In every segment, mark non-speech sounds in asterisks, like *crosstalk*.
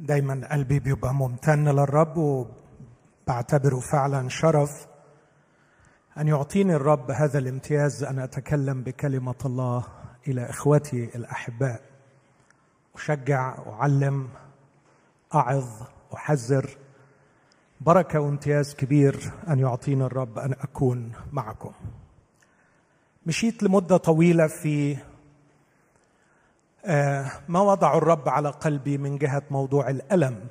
دايما قلبي بيبقى ممتن للرب وبعتبره فعلا شرف أن يعطيني الرب هذا الامتياز أن أتكلم بكلمة الله إلى إخوتي الأحباء. أشجع أعلم أعظ أحذر. بركة وامتياز كبير أن يعطيني الرب أن أكون معكم. مشيت لمدة طويلة في ما وضع الرب على قلبي من جهة موضوع الألم؟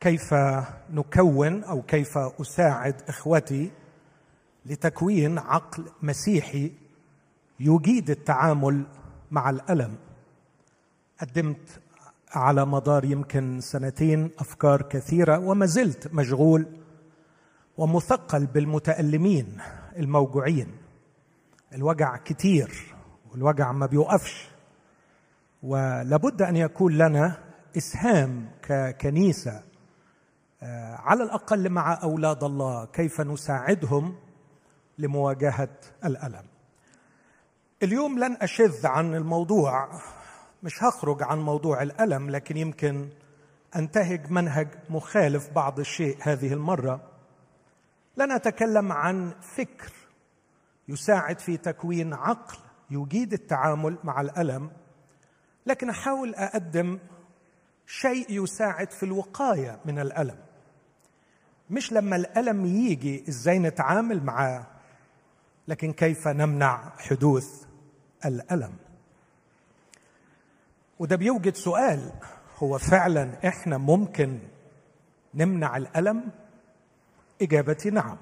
كيف نكون أو كيف أساعد إخوتي لتكوين عقل مسيحي يجيد التعامل مع الألم؟ قدمت على مدار يمكن سنتين أفكار كثيرة وما زلت مشغول ومثقل بالمتألمين الموجوعين. الوجع كتير. والوجع ما بيوقفش. ولابد أن يكون لنا إسهام ككنيسة آه، على الأقل مع أولاد الله كيف نساعدهم لمواجهة الألم. اليوم لن أشذ عن الموضوع مش هخرج عن موضوع الألم لكن يمكن أنتهج منهج مخالف بعض الشيء هذه المرة. لن أتكلم عن فكر يساعد في تكوين عقل يجيد التعامل مع الألم لكن أحاول أقدم شيء يساعد في الوقاية من الألم. مش لما الألم يجي إزاي نتعامل معاه لكن كيف نمنع حدوث الألم؟ وده بيوجد سؤال هو فعلا إحنا ممكن نمنع الألم؟ إجابتي نعم.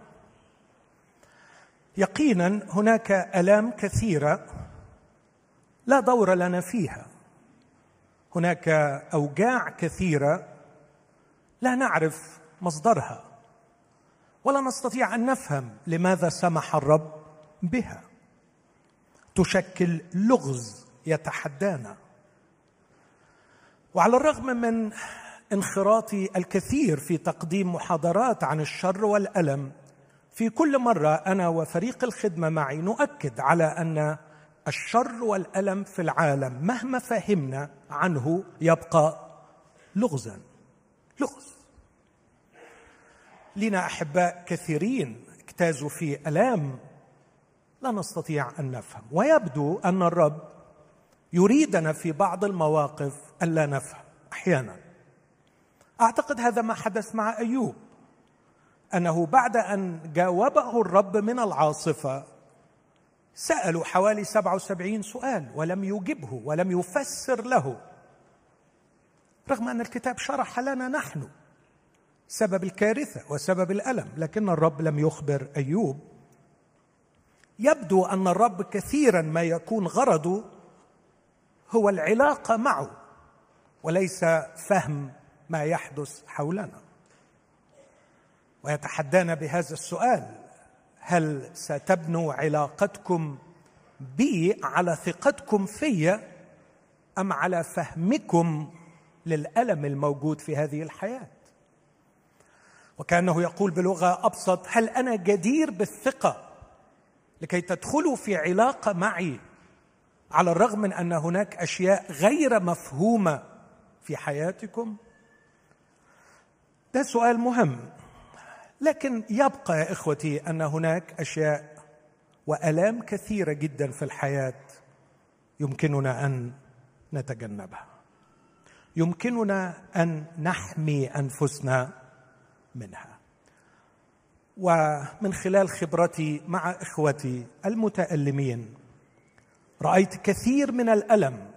يقينا هناك آلام كثيرة لا دور لنا فيها. هناك أوجاع كثيرة لا نعرف مصدرها ولا نستطيع أن نفهم لماذا سمح الرب بها. تشكل لغز يتحدانا. وعلى الرغم من انخراطي الكثير في تقديم محاضرات عن الشر والألم في كل مرة أنا وفريق الخدمة معي نؤكد على أن الشر والألم في العالم مهما فهمنا عنه يبقى لغزا لغز. لنا أحباء كثيرين اجتازوا في ألام لا نستطيع أن نفهم ويبدو أن الرب يريدنا في بعض المواقف الا نفهم أحيانا. أعتقد هذا ما حدث مع أيوب. أنه بعد أن جاوبه الرب من العاصفة سألوا حوالي 77 سؤال ولم يجبه ولم يفسر له. رغم أن الكتاب شرح لنا نحن سبب الكارثة وسبب الألم لكن الرب لم يخبر أيوب. يبدو أن الرب كثيرا ما يكون غرضه هو العلاقة معه وليس فهم ما يحدث حولنا. ويتحدانا بهذا السؤال هل ستبنوا علاقتكم بي على ثقتكم في أم على فهمكم للألم الموجود في هذه الحياة؟ وكأنه يقول بلغة أبسط هل أنا جدير بالثقة لكي تدخلوا في علاقة معي على الرغم من أن هناك أشياء غير مفهومة في حياتكم؟ ده سؤال مهم. لكن يبقى يا إخوتي أن هناك أشياء وألام كثيرة جدا في الحياة يمكننا أن نتجنبها. يمكننا أن نحمي أنفسنا منها. ومن خلال خبرتي مع إخوتي المتألمين رأيت كثير من الألم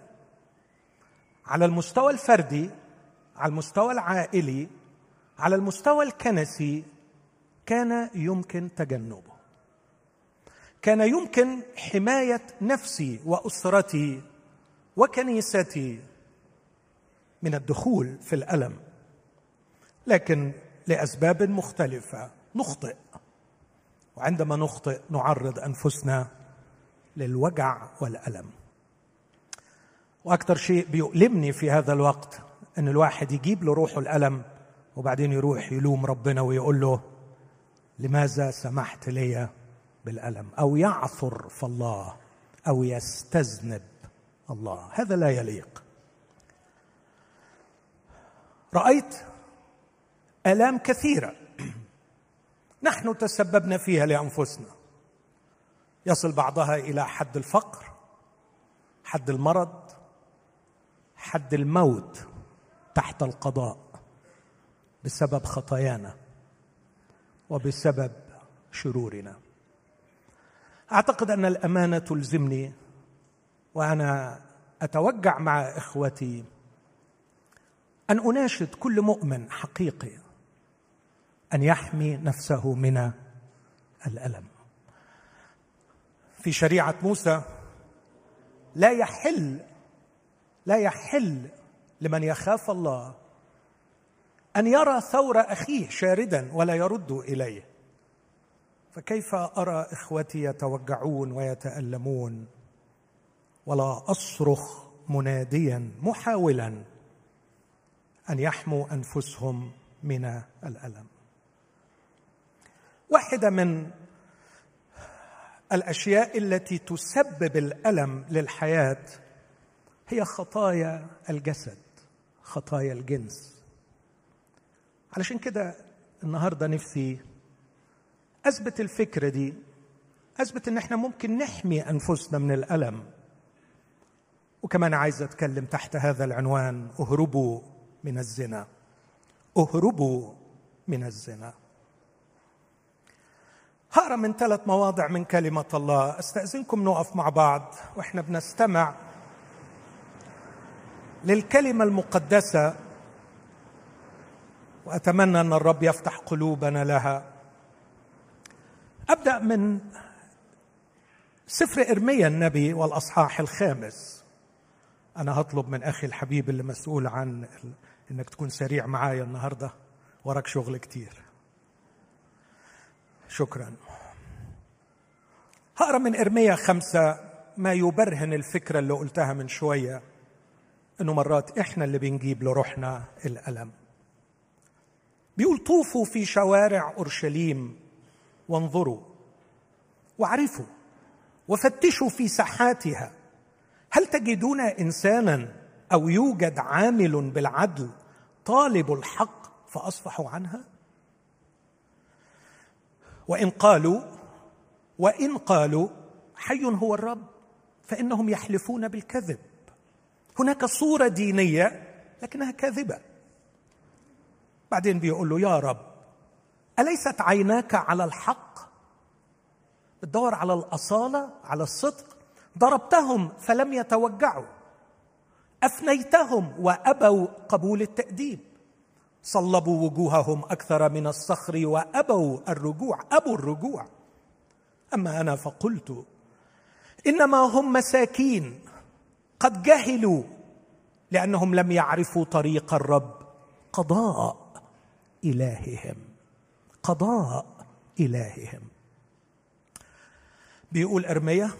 على المستوى الفردي على المستوى العائلي على المستوى الكنسي كان يمكن تجنبه. كان يمكن حماية نفسي وأسرتي وكنيستي من الدخول في الألم. لكن لأسباب مختلفة نخطئ. وعندما نخطئ نعرض أنفسنا للوجع والألم. وأكثر شيء بيؤلمني في هذا الوقت إن الواحد يجيب له روحه الألم وبعدين يروح يلوم ربنا ويقول له لماذا سمحت لي بالألم؟ أو يعثر في الله أو يستذنب الله. هذا لا يليق. رأيت آلام كثيرة. *clears throat* نحن تسببنا فيها لأنفسنا. يصل بعضها إلى حد الفقر حد المرض حد الموت تحت القضاء بسبب خطايانا. وبسبب شرورنا. أعتقد أن الأمانة تلزمني وأنا اتوجع مع إخوتي أن أناشد كل مؤمن حقيقي أن يحمي نفسه من الألم. في شريعة موسى لا يحل لا يحل لمن يخاف الله أن يرى ثور أخيه شاردا ولا يرد إليه. فكيف أرى إخوتي يتوجعون ويتألمون؟ ولا أصرخ مناديا محاولا أن يحموا أنفسهم من الألم. واحدة من الأشياء التي تسبب الألم للحياة هي خطايا الجسد خطايا الجنس. علشان كده النهارده نفسي أثبت الفكرة دي أثبت إن إحنا ممكن نحمي أنفسنا من الألم. وكمان عايز أتكلم تحت هذا العنوان اهربوا من الزنا. اهربوا من الزنا. هقرا من ثلاث مواضع من كلمة الله. أستأذنكم نقف مع بعض وإحنا بنستمع للكلمة المقدسة وأتمنى أن الرب يفتح قلوبنا لها. أبدأ من سفر إرميا النبي والأصحاح الخامس. أنا هطلب من أخي الحبيب اللي مسؤول عن إنك تكون سريع معايا النهارده. وراك شغل كتير. شكرا. هقرأ من إرميا خمسة ما يبرهن الفكرة اللي قلتها من شوية إنه مرات إحنا اللي بنجيب لروحنا الألم. بيقول طوفوا في شوارع أورشليم وانظروا واعرفوا وفتشوا في ساحاتها. هل تجدون إنسانا أو يوجد عامل بالعدل طالب الحق فأصفحوا عنها؟ وإن قالوا وإن قالوا حي هو الرب فإنهم يحلفون بالكذب. هناك صورة دينية لكنها كاذبة. بعدين بيقول له يا رب أليست عيناك على الحق؟ بتدور على الأصالة على الصدق. ضربتهم فلم يتوجعوا. أفنيتهم وأبوا قبول التأديب. صلبوا وجوههم أكثر من الصخر وأبوا الرجوع أبوا الرجوع. أما أنا فقلت إنما هم مساكين. قد جهلوا لأنهم لم يعرفوا طريق الرب. قضاء. إلههم قضاء إلههم. بيقول إرميا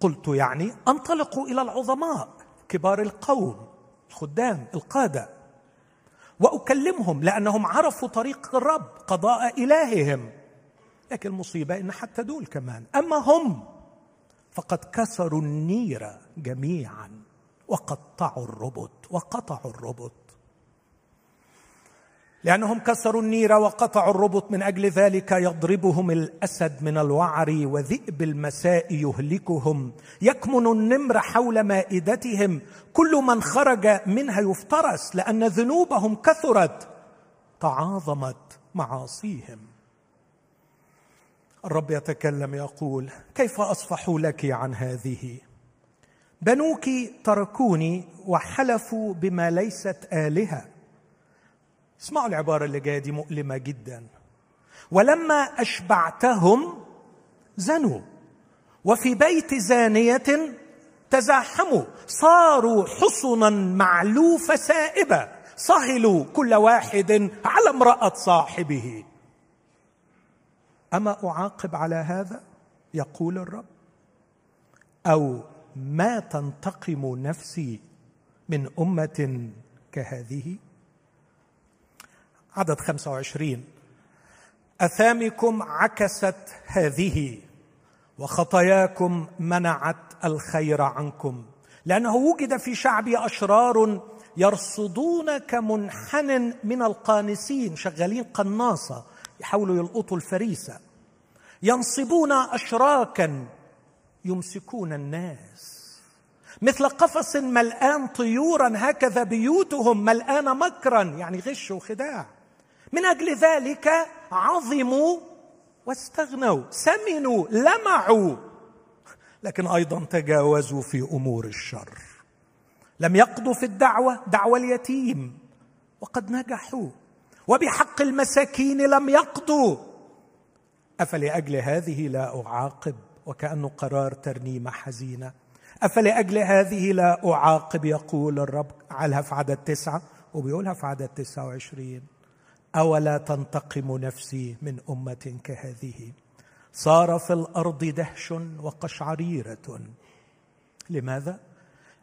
قلت يعني انطلقوا إلى العظماء كبار القوم الخدام القادة وأكلمهم لأنهم عرفوا طريق الرب قضاء إلههم. لكن المصيبة إن حتى دول كمان. أما هم فقد كسروا النير جميعا وقطعوا الربط وقطعوا الربط. لأنهم كسروا النير وقطعوا الربط من أجل ذلك يضربهم الأسد من الوعر وذئب المساء يهلكهم. يكمن النمر حول مائدتهم. كل من خرج منها يفترس لأن ذنوبهم كثرت. تعاظمت معاصيهم. الرب يتكلم يقول كيف اصفحوا لك عن هذه؟ بنوك تركوني وحلفوا بما ليست آلهة. اسمعوا العبارة اللي جاية دي مؤلمة جدا. ولما أشبعتهم زنوا وفي بيت زانية تزاحموا صاروا حصنا معلوفه سائبة صهلوا كل واحد على امرأة صاحبه. أما أعاقب على هذا؟ يقول الرب. أو ما تنتقم نفسي من أمة كهذه؟ عدد 25 أثامكم عكست هذه وخطاياكم منعت الخير عنكم. لأنه وجد في شعبي أشرار يرصدونك منحن من القانسين شغالين قناصة يحاولوا يلقطوا الفريسة. ينصبون اشراكا يمسكون الناس. مثل قفص ملآن طيورا هكذا بيوتهم ملآن مكرا يعني غش وخداع. من أجل ذلك عظموا واستغنوا سمنوا لمعوا. لكن أيضا تجاوزوا في أمور الشر. لم يقضوا في الدعوة دعوى اليتيم. وقد نجحوا. وبحق المساكين لم يقضوا. أفلأجل هذه لا أعاقب؟ وكانه قرار ترنيمه حزينة. أفلأجل هذه لا أعاقب؟ يقول الرب علها في عدد تسعة؟ وبيقولها في عدد تسعة وعشرين. أولا تنتقم نفسي من أمة كهذه؟ صار في الأرض دهش وقشعريرة. لماذا؟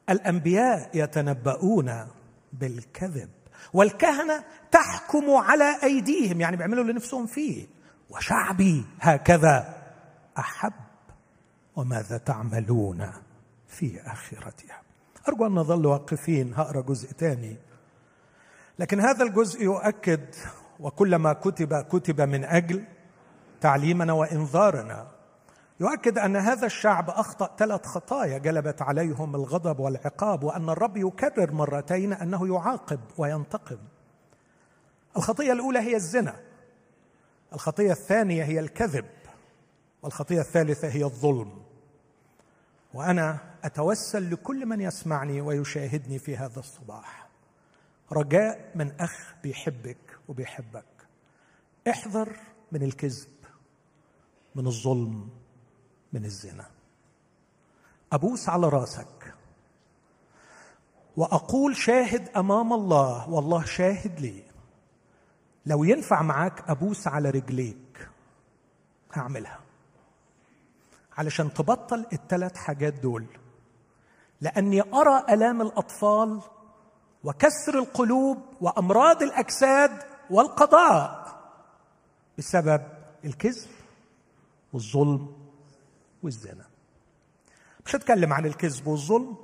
الأنبياء يتنبؤون بالكذب والكهنة تحكم على أيديهم يعني بيعملوا اللي نفسهم فيه. وشعبي هكذا أحب. وماذا تعملون في آخرتها؟ أرجو أن نظل واقفين هقرا جزء ثاني لكن هذا الجزء يؤكد وكلما كتب كتب من أجل تعليمنا وانذارنا يؤكد أن هذا الشعب أخطأ ثلاث خطايا جلبت عليهم الغضب والعقاب وأن الرب يكرر مرتين أنه يعاقب وينتقم. الخطية الأولى هي الزنا الخطية الثانية هي الكذب والخطية الثالثة هي الظلم. وأنا أتوسل لكل من يسمعني ويشاهدني في هذا الصباح. رجاء من أخ بيحبك وبيحبك. احذر من الكذب من الظلم من الزنا. أبوس على رأسك. وأقول شاهد أمام الله والله شاهد لي. لو ينفع معاك أبوس على رجليك هعملها. علشان تبطل الثلاث حاجات دول. لأني أرى آلام الأطفال وكسر القلوب وأمراض الأجساد والقضاء بسبب الكذب والظلم والزنا. مش هتكلم عن الكذب والظلم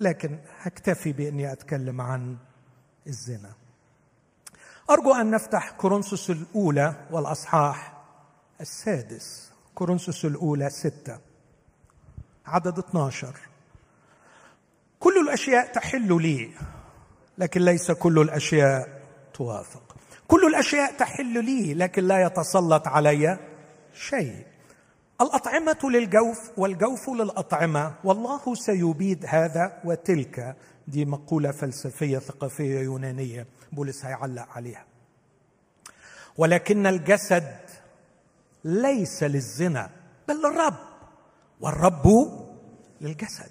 لكن هكتفي بإني أتكلم عن الزنا. أرجو أن نفتح كورنثوس الأولى والأصحاح السادس. كورنثوس الأولى ستة عدد 12 كل الأشياء تحل لي. لكن ليس كل الأشياء توافق. كل الأشياء تحل لي لكن لا يتسلط علي شيء. الأطعمة للجوف والجوف للأطعمة والله سيبيد هذا وتلك. دي مقولة فلسفية ثقافية يونانية بولس هيعلق عليها. ولكن الجسد ليس للزنا بل للرب. والرب للجسد.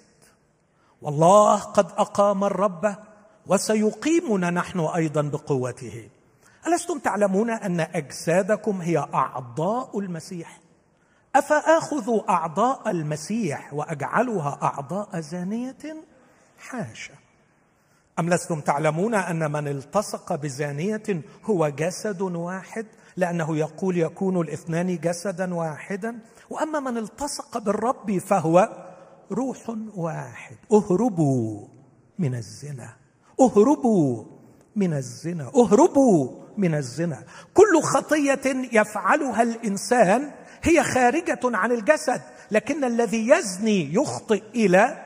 والله قد أقام الرب وسيقيمنا نحن أيضا بقوته. ألستم تعلمون أن أجسادكم هي أعضاء المسيح؟ أفآخذ أعضاء المسيح وأجعلها أعضاء زانية حاشا؟ أم لستم تعلمون أن من التصق بزانية هو جسد واحد؟ لأنه يقول يكون الاثنان جسدا واحدا. وأما من التصق بالرب فهو روح واحد. اهربوا من الزنا. اهربوا من الزنا اهربوا من الزنا. كل خطية يفعلها الإنسان هي خارجة عن الجسد لكن الذي يزني يخطئ إلى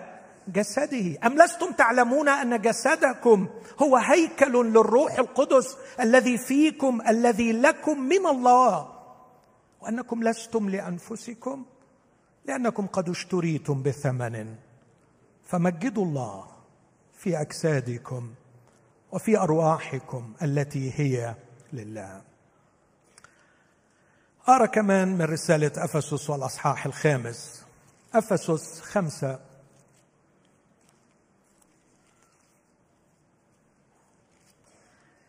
جسده. أم لستم تعلمون أن جسدكم هو هيكل للروح القدس الذي فيكم الذي لكم من الله؟ وأنكم لستم لأنفسكم لأنكم قد اشتريتم بثمن. فمجدوا الله. في أجسادكم وفي أرواحكم التي هي لله. أرى كمان من رسالة أفسس والأصحاح الخامس. أفسس خمسة.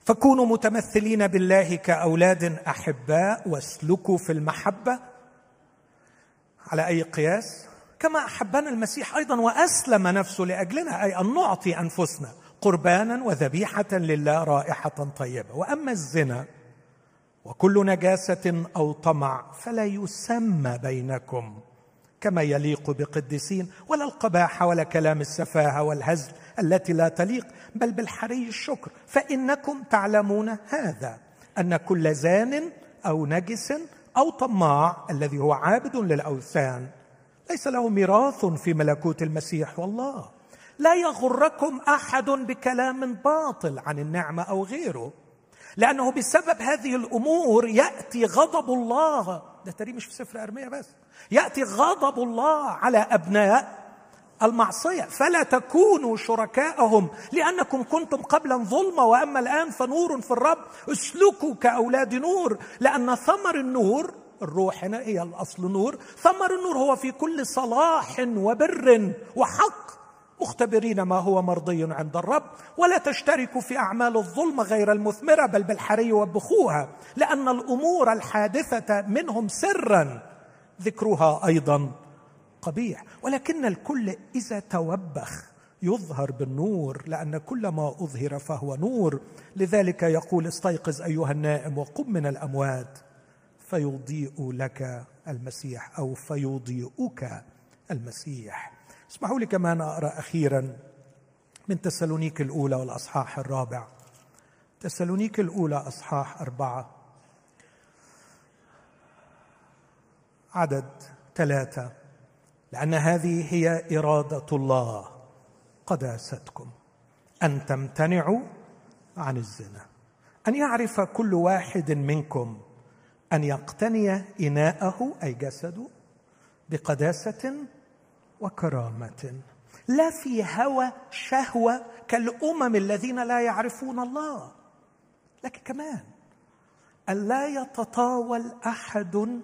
فكونوا متمثلين بالله كأولاد أحباء واسلكوا في المحبة. على أي قياس؟ كما أحبنا المسيح أيضا وأسلم نفسه لأجلنا أي أن نعطي أنفسنا قربانا وذبيحة لله رائحة طيبة. وأما الزنا وكل نجاسة أو طمع فلا يسمى بينكم كما يليق بقديسين ولا القباحه ولا كلام السفاهة والهزل التي لا تليق بل بالحري الشكر. فإنكم تعلمون هذا أن كل زان أو نجس أو طماع الذي هو عابد للأوثان ليس له ميراث في ملكوت المسيح والله. لا يغركم أحد بكلام باطل عن النعمة أو غيره. لأنه بسبب هذه الأمور يأتي غضب الله. ده تري مش في سفر ارميا بس. يأتي غضب الله على أبناء المعصية. فلا تكونوا شركاءهم لأنكم كنتم قبلا ظلمه وأما الآن فنور في الرب. اسلكوا كأولاد نور لأن ثمر النور الروح هنا هي الأصل نور. ثمر النور هو في كل صلاح وبر وحق. مختبرين ما هو مرضي عند الرب. ولا تشتركوا في أعمال الظلم غير المثمرة بل بالحري وبخوها. لأن الأمور الحادثة منهم سرا. ذكرها أيضا قبيح. ولكن الكل إذا توبخ يظهر بالنور لأن كل ما أظهر فهو نور. لذلك يقول استيقظ أيها النائم وقم من الأموات. فيضيء لك المسيح أو فيضيئك المسيح. اسمحوا لي كمان أقرأ أخيرا من تسالونيك الأولى والأصحاح الرابع. تسالونيك الأولى أصحاح أربعة. عدد ثلاثة. لأن هذه هي إرادة الله قداستكم. أن تمتنعوا عن الزنا. أن يعرف كل واحد منكم أن يقتني إناءه أي جسده بقداسة وكرامة. لا في هوى شهوة كالأمم الذين لا يعرفون الله. لكن كمان. أن لا يتطاول أحد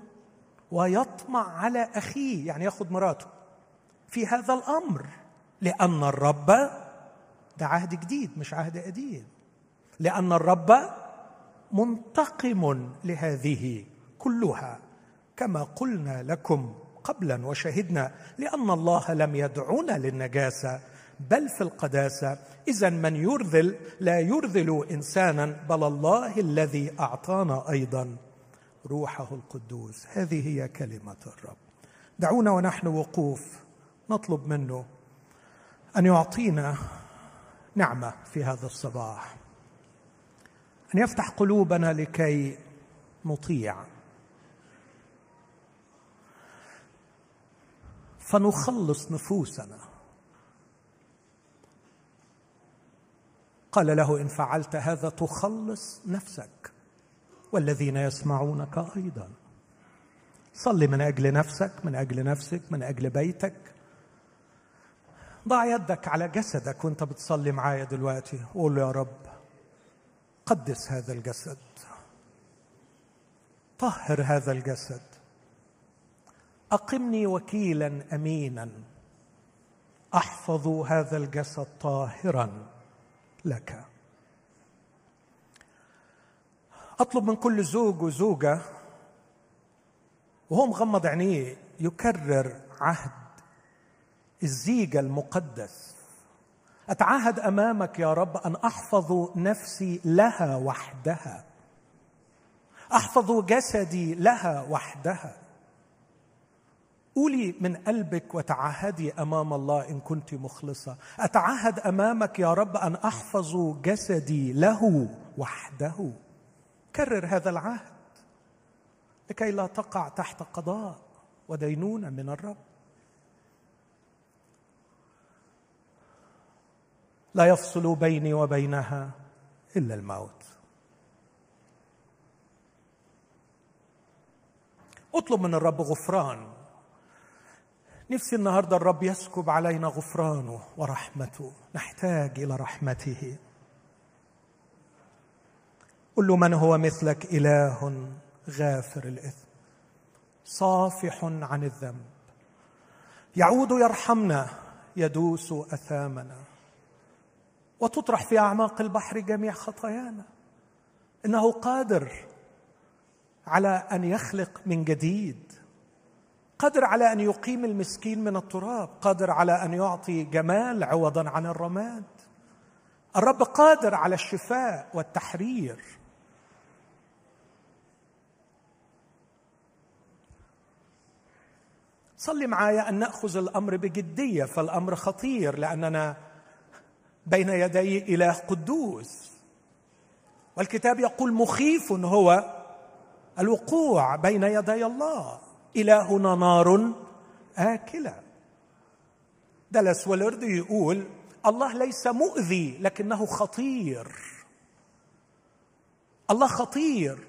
ويطمع على أخيه يعني يأخذ مراته. في هذا الأمر. لأن الرب ده عهد جديد مش عهد قديم. لأن الرب منتقم لهذه كلها كما قلنا لكم قبلا وشهدنا لأن الله لم يدعونا للنجاسة بل في القداسة. اذا من يرذل؟ لا يرذل انسانا بل الله الذي أعطانا أيضا. روحه القدوس هذه هي كلمة الرب. دعونا ونحن وقوف نطلب منه أن يعطينا نعمة في هذا الصباح. أن يفتح قلوبنا لكي نطيع. فنخلص نفوسنا. قال له إن فعلت هذا تخلص نفسك. والذين يسمعونك أيضا. صل من أجل نفسك من أجل نفسك من أجل بيتك. ضع يدك على جسدك وأنت بتصلي معايا دلوقتي. وقول له يا رب قدس هذا الجسد. طهر هذا الجسد. أقمني وكيلا امينا. أحفظ هذا الجسد طاهرا لك. أطلب من كل زوج وزوجة وهو مغمض عينيه يكرر عهد الزيجة المقدس. اتعهد أمامك يا رب أن أحفظ نفسي لها وحدها. أحفظ جسدي لها وحدها. قولي من قلبك وتعهدي أمام الله إن كنت مخلصة. اتعهد أمامك يا رب أن أحفظ جسدي له وحده. كرر هذا العهد لكي لا تقع تحت قضاء ودينونه من الرب. لا يفصل بيني وبينها إلا الموت. اطلب من الرب غفران. نفسي النهارده الرب يسكب علينا غفرانه ورحمته. نحتاج إلى رحمته. قل له من هو مثلك إله غافر الإثم صافح عن الذنب. يعود يرحمنا يدوس أثامنا. وتطرح في أعماق البحر جميع خطايانا. إنه قادر على أن يخلق من جديد. قادر على أن يقيم المسكين من التراب. قادر على أن يعطي جمال عوضا عن الرماد. الرب قادر على الشفاء والتحرير. صلي معايا أن نأخذ الأمر بجدية فالأمر خطير لأننا بين يدي إله قدوس. والكتاب يقول مخيف هو الوقوع بين يدي الله. إلهنا نار آكلة. دلس والارض يقول الله ليس مؤذي لكنه خطير. الله خطير.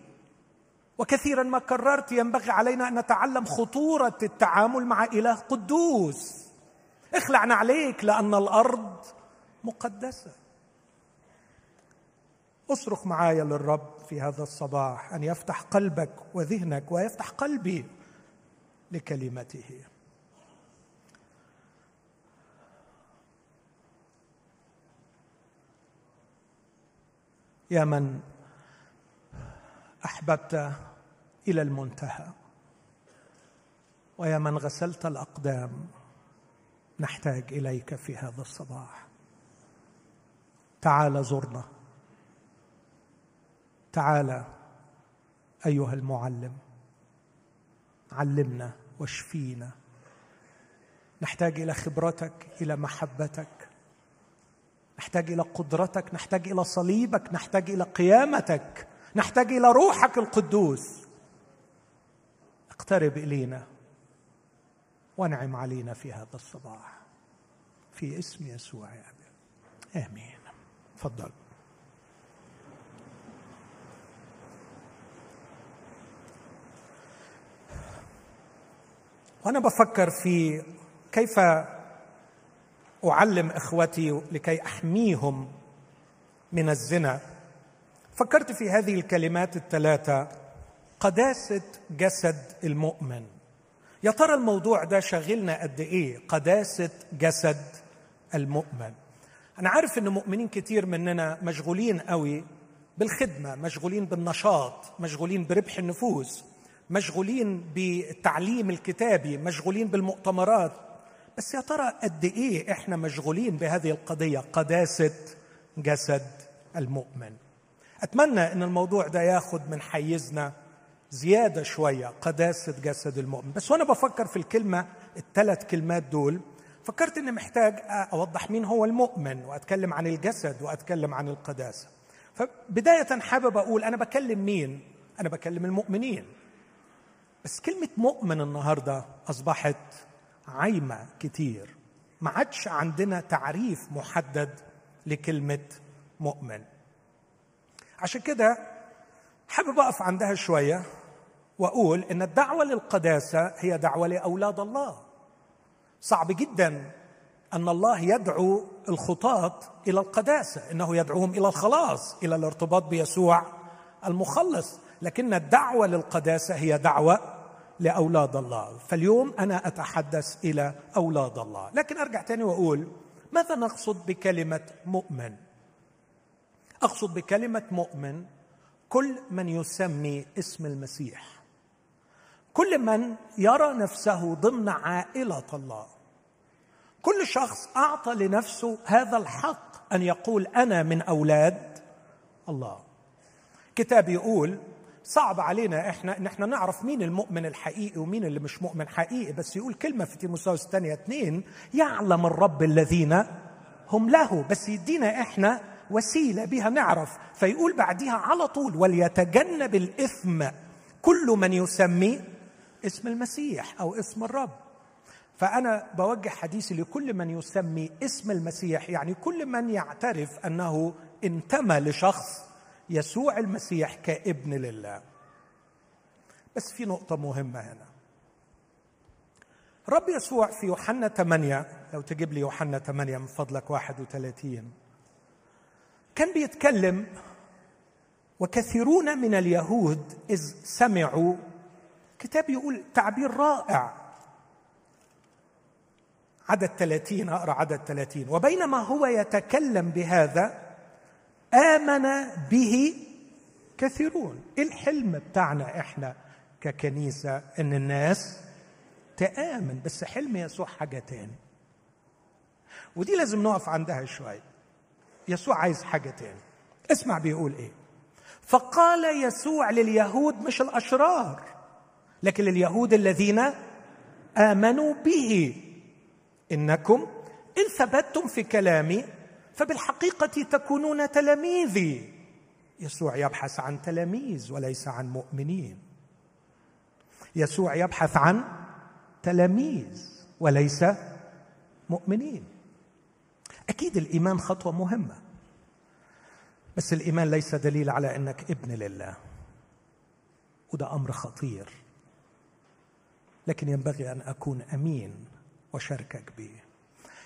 وكثيرا ما كررت ينبغي علينا أن نتعلم خطورة التعامل مع إله قدوس. اخلعنا عليك لأن الأرض مقدسة. أصرخ معايا للرب في هذا الصباح أن يفتح قلبك وذهنك ويفتح قلبي لكلمته. يا من أحببت إلى المنتهى ويا من غسلت الأقدام نحتاج إليك في هذا الصباح. تعال زرنا. تعال أيها المعلم علمنا واشفينا. نحتاج إلى خبرتك إلى محبتك. نحتاج إلى قدرتك نحتاج إلى صليبك نحتاج إلى قيامتك. نحتاج إلى روحك القدوس. اقترب إلينا وانعم علينا في هذا الصباح. في اسم يسوع يا أبي. آمين. تفضل. وأنا بفكر في كيف أعلم إخوتي لكي أحميهم من الزنا. فكرت في هذه الكلمات الثلاثة قداسة جسد المؤمن. يا ترى الموضوع ده شاغلنا قد إيه؟ قداسة جسد المؤمن. أنا عارف ان مؤمنين كتير مننا مشغولين قوي بالخدمة مشغولين بالنشاط مشغولين بربح النفوس مشغولين بالتعليم الكتابي مشغولين بالمؤتمرات. بس يا ترى قد إيه إحنا مشغولين بهذه القضية؟ قداسة جسد المؤمن. أتمنى إن الموضوع ده ياخد من حيزنا زيادة شوية قداسة جسد المؤمن. بس وأنا بفكر في الكلمة الثلاث كلمات دول فكرت إني محتاج أوضح مين هو المؤمن وأتكلم عن الجسد وأتكلم عن القداسة. فبداية حابب أقول أنا بكلم مين؟ أنا بكلم المؤمنين. بس كلمة مؤمن النهارده أصبحت عايمة كتير. ما عادش عندنا تعريف محدد لكلمة مؤمن. عشان كده حابب أقف عندها شوية وأقول إن الدعوة للقداسة هي دعوة لأولاد الله. صعب جدا أن الله يدعو الخطاة إلى القداسة إنه يدعوهم إلى الخلاص إلى الارتباط بيسوع المخلص. لكن الدعوة للقداسة هي دعوة لأولاد الله. فاليوم أنا أتحدث إلى أولاد الله. لكن أرجع تاني وأقول ماذا نقصد بكلمة مؤمن؟ أقصد بكلمة مؤمن كل من يسمي اسم المسيح. كل من يرى نفسه ضمن عائلة الله. كل شخص أعطى لنفسه هذا الحق أن يقول أنا من أولاد الله. كتاب يقول صعب علينا إحنا ان إحنا نعرف مين المؤمن الحقيقي ومين اللي مش مؤمن حقيقي بس يقول كلمة في تيموثاوس الثانية اثنين يعلم الرب الذين هم له بس يدينا إحنا وسيلة بها نعرف. فيقول بعديها على طول وليتجنب الإثم كل من يسمي اسم المسيح أو اسم الرب. فأنا بوجه حديثي لكل من يسمي اسم المسيح يعني كل من يعترف أنه انتمى لشخص يسوع المسيح كابن لله. بس في نقطة مهمة هنا. رب يسوع في يوحنا 8 لو تجيب لي يوحنا 8 من فضلك 31 كان بيتكلم وكثيرون من اليهود إذ سمعوا كتاب يقول تعبير رائع عدد 30 أقرأ عدد 30 وبينما هو يتكلم بهذا آمن به كثيرون. الحلم بتاعنا إحنا ككنيسة إن الناس تآمن بس حلم يسوع حاجة تاني. ودي لازم نقف عندها شوية. يسوع عايز حاجة تاني. اسمع بيقول إيه. فقال يسوع لليهود مش الأشرار لكن لليهود الذين آمنوا به. إنكم إن ثبتتم في كلامي فبالحقيقة تكونون تلاميذي. يسوع يبحث عن تلاميذ وليس عن مؤمنين. يسوع يبحث عن تلاميذ وليس مؤمنين. أكيد الإيمان خطوة مهمة. بس الإيمان ليس دليل على إنك ابن لله. وده أمر خطير. لكن ينبغي أن أكون أمين. وشاركك به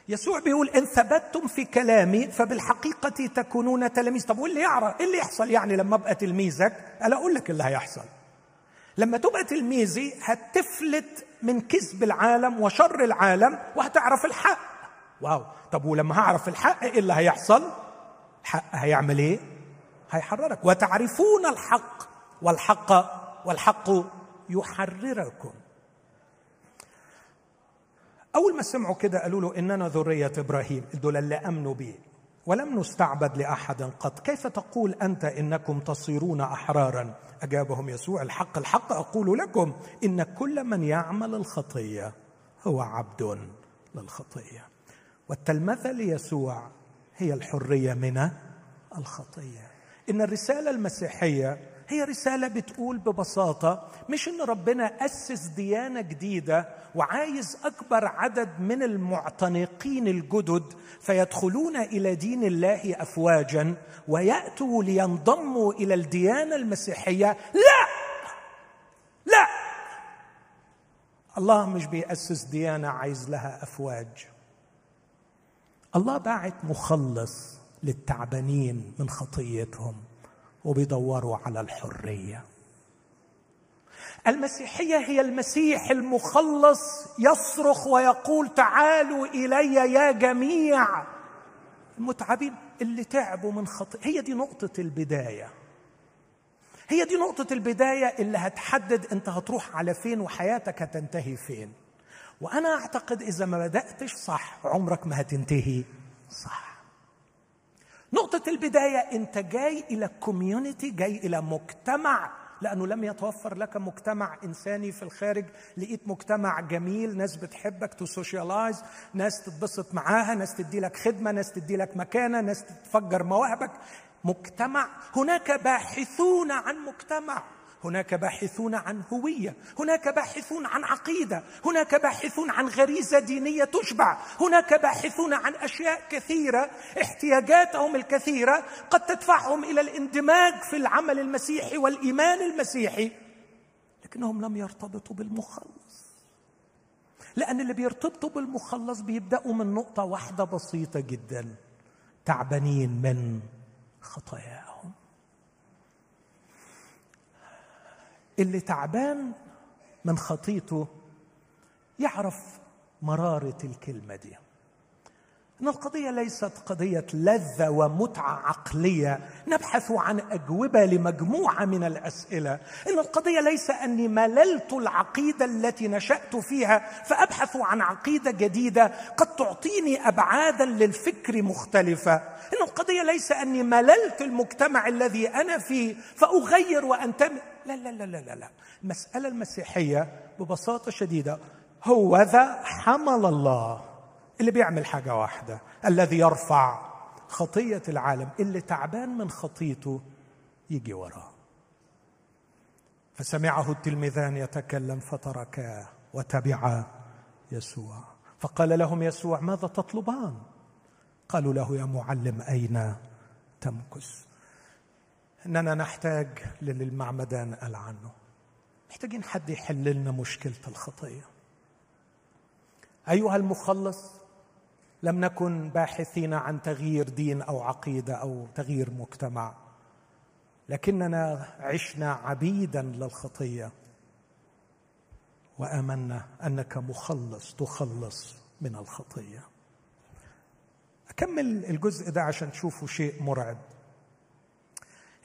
يسوع بيقول إن ثبتتم في كلامي فبالحقيقة تكونون تلاميذ. طب واللي يعرف؟ إيه اللي يحصل يعني لما أبقى تلميذك؟ أنا أقول لك اللي هيحصل. لما تبقى تلميذي هتفلت من كذب العالم وشر العالم وهتعرف الحق. واو. طب ولما هعرف الحق إيه اللي هيحصل؟ الحق هيعمل إيه؟ هيحررك. وتعرفون الحق والحق والحق يحرركم. أول ما سمعوا كده قالوا له إننا ذرية إبراهيم. دول اللي أمنوا به. ولم نستعبد لأحد قط. كيف تقول أنت إنكم تصيرون أحرارا؟ أجابهم يسوع الحق الحق. أقول لكم إن كل من يعمل الخطية هو عبد للخطية. والتلمذة ليسوع هي الحرية من الخطية. إن الرسالة المسيحية هي رسالة بتقول ببساطة مش إن ربنا أسس ديانة جديدة وعايز أكبر عدد من المعتنقين الجدد فيدخلون إلى دين الله أفواجا ويأتوا لينضموا إلى الديانة المسيحية. لا! لا! الله مش بيأسس ديانة عايز لها أفواج. الله باعت مخلص للتعبانين من خطيتهم. وبيدوروا على الحرية. المسيحية هي المسيح المخلص يصرخ ويقول تعالوا إلي يا جميع. المتعبين اللي تعبوا من خطيئة هي دي نقطة البداية. هي دي نقطة البداية اللي هتحدد أنت هتروح على فين وحياتك هتنتهي فين. وأنا أعتقد إذا ما بدأتش صح عمرك ما هتنتهي صح. نقطة البداية أنت جاي إلى community جاي إلى مجتمع لأنه لم يتوفر لك مجتمع إنساني في الخارج. لقيت مجتمع جميل ناس بتحبك ت socialize ناس تتبسط معاها ناس تدي لك خدمة ناس تدي لك مكانة ناس تتفجر مواهبك. مجتمع هناك باحثون عن مجتمع. هناك باحثون عن هوية هناك باحثون عن عقيدة هناك باحثون عن غريزة دينية تشبع هناك باحثون عن أشياء كثيرة احتياجاتهم الكثيرة قد تدفعهم إلى الاندماج في العمل المسيحي والإيمان المسيحي لكنهم لم يرتبطوا بالمخلص. لأن اللي بيرتبطوا بالمخلص بيبدأوا من نقطة واحدة بسيطة جدا تعبانين من خطاياهم اللي تعبان من خطيته يعرف مرارة الكلمة دي. إن القضية ليست قضية لذة ومتعة عقلية نبحث عن أجوبة لمجموعة من الأسئلة. إن القضية ليس أني مللت العقيدة التي نشأت فيها فأبحث عن عقيدة جديدة قد تعطيني أبعادا للفكر مختلفة. إن القضية ليس أني مللت المجتمع الذي أنا فيه فأغير وانتمي لا لا لا لا لا. المسألة المسيحية ببساطة شديدة هو ذا حمل الله. اللي بيعمل حاجة واحدة الذي يرفع خطية العالم اللي تعبان من خطيته يجي وراه فسمعه التلميذان يتكلم فتركاه وتبعا يسوع. فقال لهم يسوع ماذا تطلبان؟ قالوا له يا معلم أين تمكث؟ إننا نحتاج للي المعمدان قال عنه محتاجين حد يحل لنا مشكلة الخطية. أيها المخلص لم نكن باحثين عن تغيير دين أو عقيدة أو تغيير مجتمع لكننا عشنا عبيدا للخطية وآمنا أنك مخلص تخلص من الخطية. أكمل الجزء ده عشان تشوفوا شيء مرعب.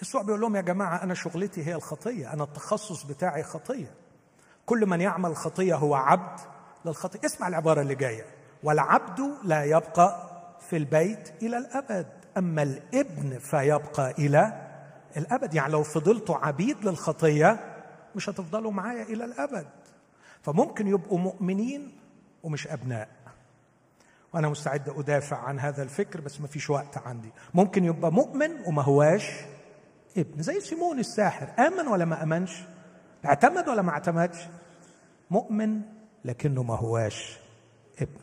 يسوع بيقول لهم يا جماعة أنا شغلتي هي الخطية أنا التخصص بتاعي خطية. كل من يعمل خطية هو عبد للخطية. اسمع العبارة اللي جاية. والعبد لا يبقى في البيت إلى الأبد. أما الابن فيبقى إلى الأبد. يعني لو فضلتوا عبيد للخطية مش هتفضلوا معايا إلى الأبد. فممكن يبقوا مؤمنين ومش أبناء. وأنا مستعد أدافع عن هذا الفكر بس ما فيش وقت عندي. ممكن يبقى مؤمن وما هواش ابن. زي سيمون الساحر. آمن ولا ما آمنش؟ اعتمد ولا ما اعتمدش؟ مؤمن لكنه ما هواش ابن.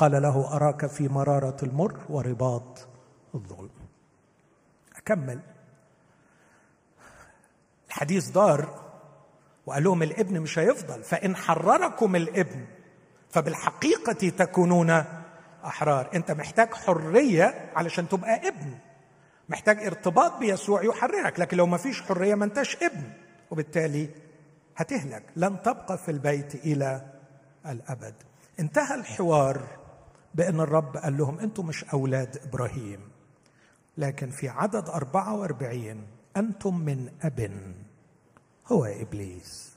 قال له أراك في مرارة المر ورباط الظلم. أكمل. الحديث دار وقال لهم الابن مش هيفضل. فإن حرركم الابن فبالحقيقة تكونون أحرار. أنت محتاج حرية علشان تبقى ابن. محتاج ارتباط بيسوع يحررك. لكن لو ما فيش حرية ما انتش ابن. وبالتالي هتهلك. لن تبقى في البيت إلى الأبد. انتهى الحوار. بأن الرب قال لهم أنتم مش أولاد إبراهيم لكن في عدد 44 أنتم من اب هو إبليس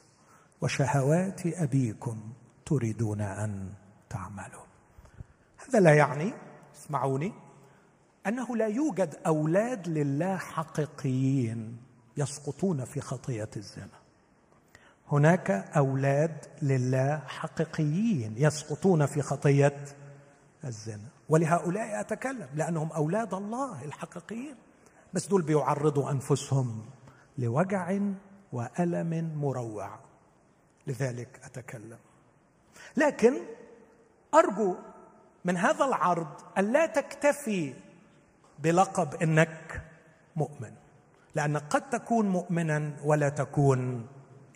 وشهوات أبيكم تريدون أن تعملوا. هذا لا يعني اسمعوني أنه لا يوجد أولاد لله حقيقيين يسقطون في خطية الزنا. هناك أولاد لله حقيقيين يسقطون في خطية الزنا. ولهؤلاء أتكلم لأنهم أولاد الله الحقيقيين. بس دول بيعرضوا أنفسهم لوجع وألم مروع. لذلك أتكلم. لكن أرجو من هذا العرض أن لا تكتفي بلقب إنك مؤمن لانك قد تكون مؤمنا ولا تكون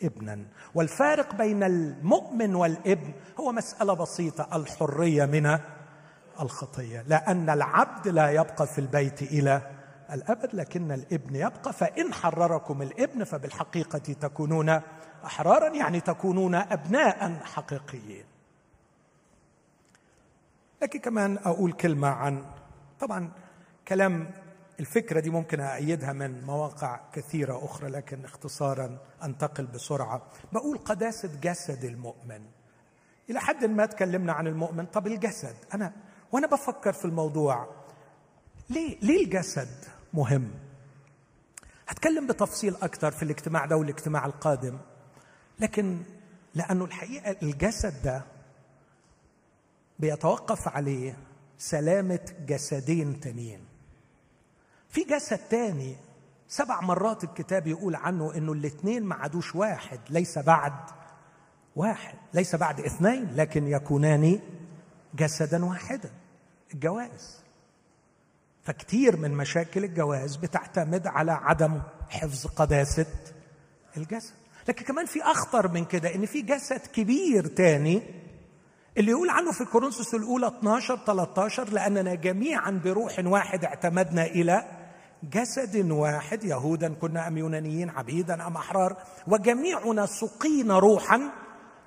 ابنا. والفارق بين المؤمن والابن هو مسألة بسيطة الحرية من الخطية لأن العبد لا يبقى في البيت إلى الأبد لكن الإبن يبقى فإن حرركم الإبن فبالحقيقة تكونون أحرارا يعني تكونون أبناء حقيقيين. لكن كمان أقول كلمة عن طبعا كلام الفكرة دي ممكن أأيدها من مواقع كثيرة أخرى لكن اختصارا أنتقل بسرعة. بقول قداسة جسد المؤمن. إلى حد ما تكلمنا عن المؤمن طب الجسد أنا وأنا بفكر في الموضوع. ليه ليه الجسد مهم؟ هتكلم بتفصيل أكثر في الاجتماع ده والاجتماع القادم. لكن لأنه الحقيقة الجسد ده بيتوقف عليه سلامة جسدين تانيين. في جسد تاني سبع مرات الكتاب يقول عنه إنه الاثنين ما عادوش واحد ليس بعد واحد ليس بعد اثنين لكن يكونان جسدا واحدا الجواز. فكتير من مشاكل الجواز بتعتمد على عدم حفظ قداسة الجسد. لكن كمان في أخطر من كده إن في جسد كبير تاني اللي يقول عنه في كورنثوس الأولى 12 13 لأننا جميعا بروح واحد اعتمدنا إلى جسد واحد يهودا كنا أم يونانيين عبيدا أم أحرار وجميعنا سقينا روحا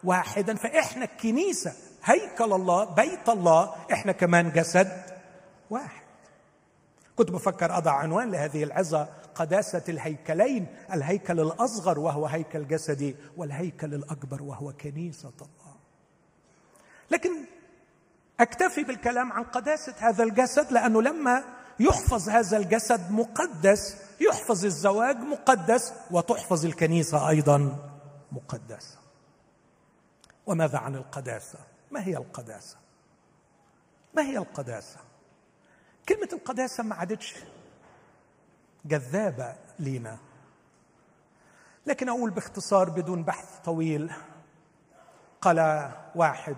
واحدا. فإحنا الكنيسة هيكل الله بيت الله. إحنا كمان جسد واحد. كنت بفكر أضع عنوان لهذه العظة قداسة الهيكلين الهيكل الأصغر وهو هيكل جسدي والهيكل الأكبر وهو كنيسة الله. لكن أكتفي بالكلام عن قداسة هذا الجسد لأنه لما يحفظ هذا الجسد مقدس يحفظ الزواج مقدس وتحفظ الكنيسة أيضا مقدسة. وماذا عن القداسة؟ ما هي القداسة؟ ما هي القداسة؟ كلمة القداسة ما عادتش جذابة لينا لكن أقول باختصار بدون بحث طويل قال واحد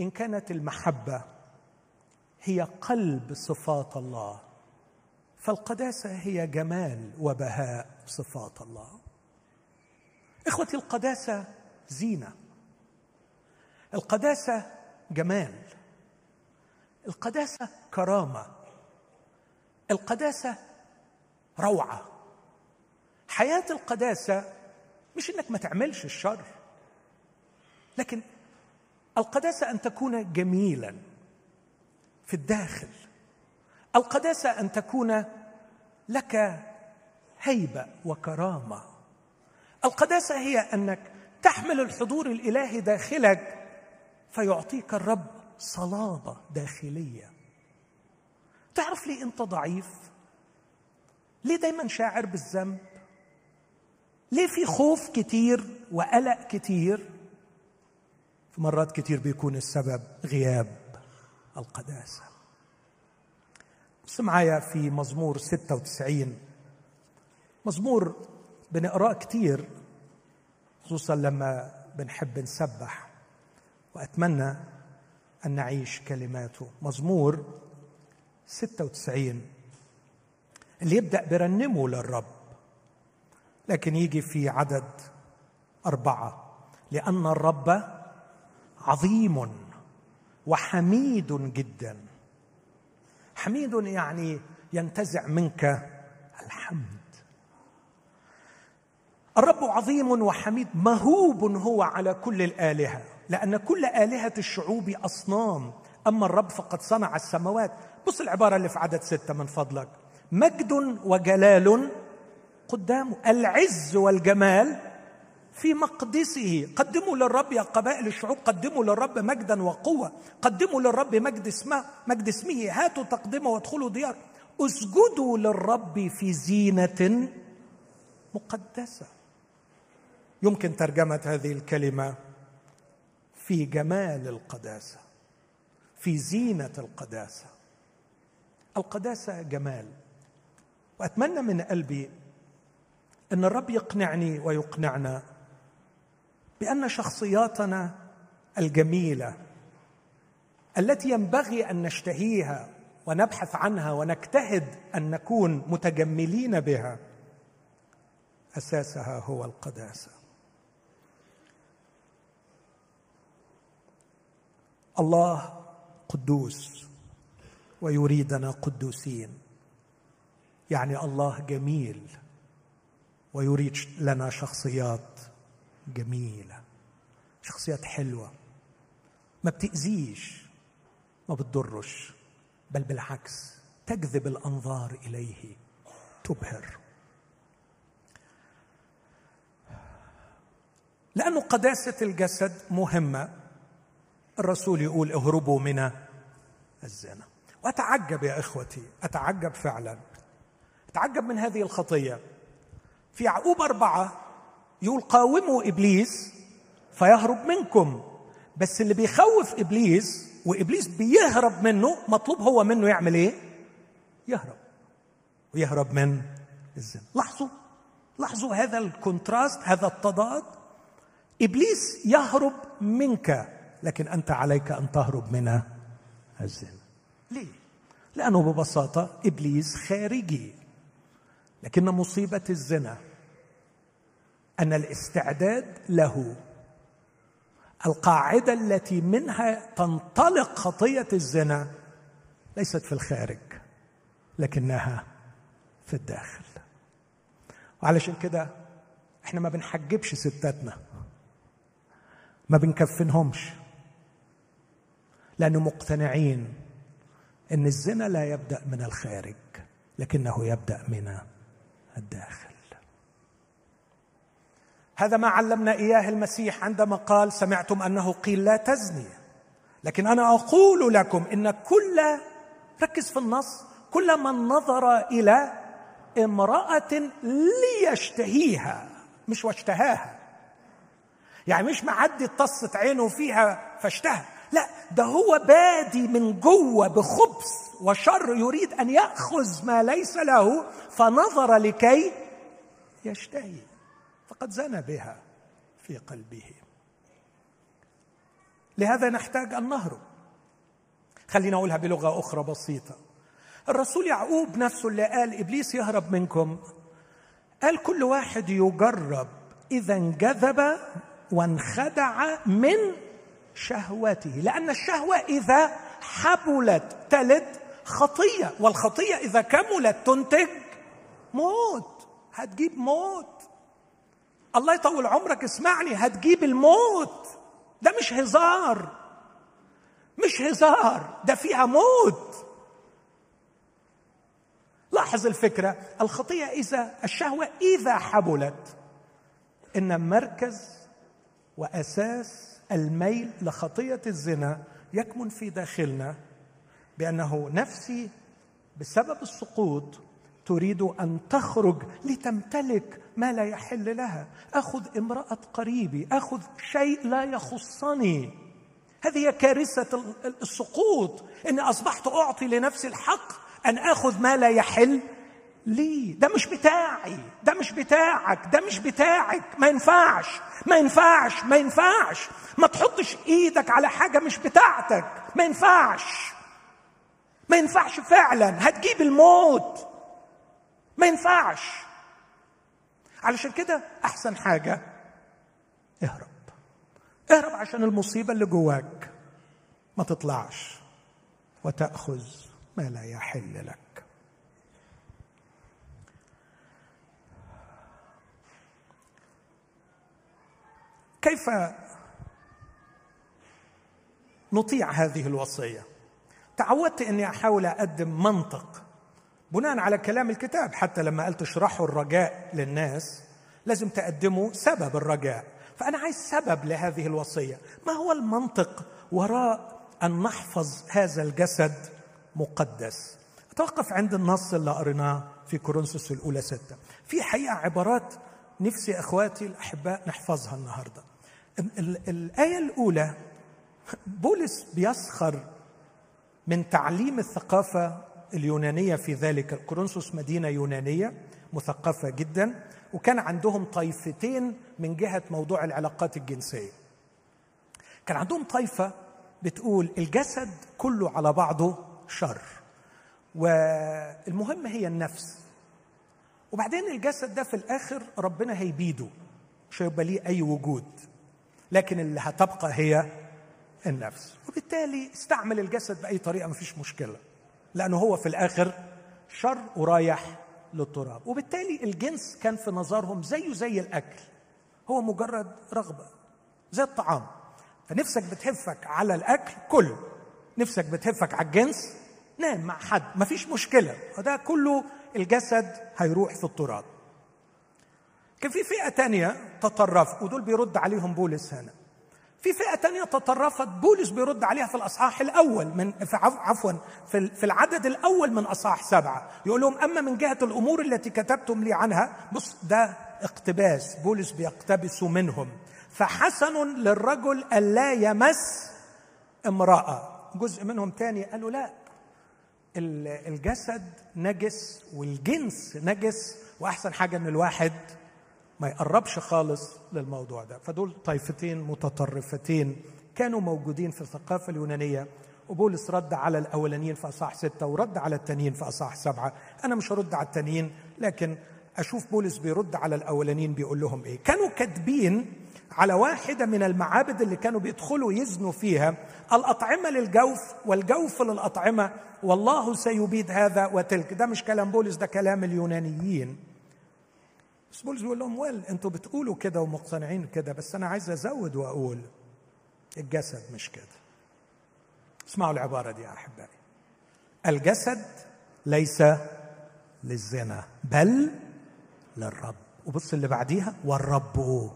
إن كانت المحبة هي قلب صفات الله فالقداسة هي جمال وبهاء صفات الله إخوتي القداسة زينة القداسة جمال. القداسة كرامة. القداسة روعة. حياة القداسة مش إنك ما تعملش الشر لكن القداسة أن تكون جميلا في الداخل. القداسة أن تكون لك هيبة وكرامة. القداسة هي أنك تحمل الحضور الإلهي داخلك فيعطيك الرب صلابة داخلية. تعرف ليه انت ضعيف؟ ليه دايما شاعر بالذنب؟ ليه في خوف كتير وقلق كتير؟ في مرات كتير بيكون السبب غياب القداسة. بص معايا في مزمور 96 مزمور بنقراه كتير خصوصا لما بنحب نسبح. وأتمنى أن نعيش كلماته مزمور 96 اللي يبدأ برنمه للرب لكن يجي في عدد أربعة لأن الرب عظيم وحميد جدا. حميد يعني ينتزع منك الحمد. الرب عظيم وحميد مهوب هو على كل الآلهة. لأن كل آلهة الشعوب أصنام. أما الرب فقد صنع السماوات. بص العبارة اللي في عدد ستة من فضلك. مجد وجلال قدامه العز والجمال في مقدسه. قدموا للرب يا قبائل الشعوب. قدموا للرب مجدا وقوة. قدموا للرب مجد اسمه مجد اسمه. هاتوا تقدمة وادخلوا ديار. اسجدوا للرب في زينة مقدسة. يمكن ترجمة هذه الكلمة. في جمال القداسة في زينة القداسة. القداسة جمال وأتمنى من قلبي أن الرب يقنعني ويقنعنا بأن شخصياتنا الجميلة التي ينبغي أن نشتهيها ونبحث عنها ونجتهد أن نكون متجملين بها أساسها هو القداسة. الله قدوس ويريدنا قدوسين. يعني الله جميل ويريد لنا شخصيات جميلة شخصيات حلوة. ما بتأذيش ما بتضرش بل بالعكس تجذب الأنظار إليه تبهر. لأن قداسة الجسد مهمة. الرسول يقول اهربوا من الزنا. وأتعجب يا إخوتي أتعجب فعلا. أتعجب من هذه الخطية. في يعقوب أربعة يقول قاوموا إبليس فيهرب منكم. بس اللي بيخوف إبليس وإبليس بيهرب منه مطلوب هو منه يعمل إيه؟ يهرب. ويهرب من الزنا. لاحظوا لاحظوا هذا الكونتراست هذا التضاد؟ إبليس يهرب منك. لكن أنت عليك أن تهرب من الزنا. ليه؟ لأنه ببساطة إبليس خارجي. لكن مصيبة الزنا أن الاستعداد له. القاعدة التي منها تنطلق خطية الزنا ليست في الخارج لكنها في الداخل. وعلشان كده إحنا ما بنحجبش ستاتنا ما بنكفنهمش. لأنه مقتنعين أن الزنا لا يبدأ من الخارج لكنه يبدأ من الداخل. هذا ما علمنا إياه المسيح عندما قال سمعتم أنه قيل لا تزني. لكن أنا أقول لكم إن كل ركز في النص كل من نظر إلى امرأة ليشتهيها مش واشتهاها. يعني مش معدي اتصت عينه فيها فاشتهى. لا ده هو بادي من جوة بخبث وشر يريد أن يأخذ ما ليس له فنظر لكي يشتهي فقد زنى بها في قلبه. لهذا نحتاج أن نهرب. خلينا أقولها بلغة أخرى بسيطة. الرسول يعقوب نفسه اللي قال إبليس يهرب منكم. قال كل واحد يجرب إذا انجذب وانخدع من شهوته لأن الشهوة إذا حبلت تلد خطية والخطية إذا كملت تنتج موت هتجيب موت. الله يطول عمرك اسمعني هتجيب الموت. ده مش هزار مش هزار ده فيها موت. لاحظ الفكرة الخطية إذا الشهوة إذا حبلت إن مركز وأساس الميل لخطية الزنا يكمن في داخلنا بأنه نفسي بسبب السقوط تريد أن تخرج لتمتلك ما لا يحل لها. أخذ امرأة قريبي أخذ شيء لا يخصني. هذه كارثة السقوط. إني أصبحت أعطي لنفسي الحق أن أخذ ما لا يحل. لي ده مش بتاعي. ده مش بتاعك. ده مش بتاعك. ما ينفعش. ما ينفعش. ما ينفعش. ما تحطش إيدك على حاجة مش بتاعتك. ما ينفعش. ما ينفعش فعلا. هتجيب الموت. ما ينفعش. علشان كده أحسن حاجة اهرب. اهرب عشان المصيبة اللي جواك. ما تطلعش. وتأخذ ما لا يحل لك. كيف نطيع هذه الوصية؟ تعودت إني أحاول أقدم منطق بناء على كلام الكتاب. حتى لما قلت اشرحوا الرجاء للناس لازم تقدموا سبب الرجاء. فأنا عايز سبب لهذه الوصية. ما هو المنطق وراء أن نحفظ هذا الجسد مقدس؟ أتوقف عند النص اللي قريناه في كورنثوس الأولى ستة. في حقيقة عبارات نفسي اخواتي الاحباء نحفظها النهارده. الايه الاولى بولس بيسخر من تعليم الثقافة اليونانية في ذلك كورنثوس مدينة يونانية مثقفة جدا وكان عندهم طائفتين من جهة موضوع العلاقات الجنسية. كان عندهم طائفة بتقول الجسد كله على بعضه شر والمهم هي النفس. وبعدين الجسد ده في الآخر ربنا هيبيده مش هيبقى ليه أي وجود لكن اللي هتبقى هي النفس. وبالتالي استعمل الجسد بأي طريقة ما فيش مشكلة لأنه هو في الآخر شر ورايح للتراب. وبالتالي الجنس كان في نظرهم زيه زي الأكل هو مجرد رغبة زي الطعام. فنفسك بتهفك على الأكل كل نفسك بتهفك على الجنس نام مع حد ما فيش مشكلة. وده كله الجسد هيروح في التراب. كان في فئة تانية تطرف ودول بيرد عليهم بولس هنا. في فئة تانية تطرفت بولس بيرد عليها في الأصحاح الأول من في عفوا في, في العدد الأول من أصحاح سبعة. يقول لهم أما من جهة الأمور التي كتبتم لي عنها بص ده اقتباس بولس بيقتبس منهم. فحسن للرجل ألا يمس امرأة. جزء منهم تاني قالوا لا. الجسد نجس والجنس نجس وأحسن حاجة أن الواحد ما يقربش خالص للموضوع ده. فدول طائفتين متطرفتين كانوا موجودين في الثقافة اليونانية وبولس رد على الأولانيين في أصح ستة ورد على التانيين في أصح سبعة. أنا مش هرد على التانيين لكن أشوف بولس بيرد على الأولانيين بيقول لهم إيه. كانوا كاتبين على واحدة من المعابد اللي كانوا بيدخلوا يزنوا فيها الأطعمة للجوف والجوف للأطعمة والله سيبيد هذا وتلك. ده مش كلام بولس ده كلام اليونانيين. بس بولس بيقول لهم ويل أنتوا بتقولوا كده ومقتنعين كده بس أنا عايز أزود وأقول الجسد مش كده. اسمعوا العبارة دي يا أحبائي. الجسد ليس للزنا بل للرب. وبص اللي بعديها والرب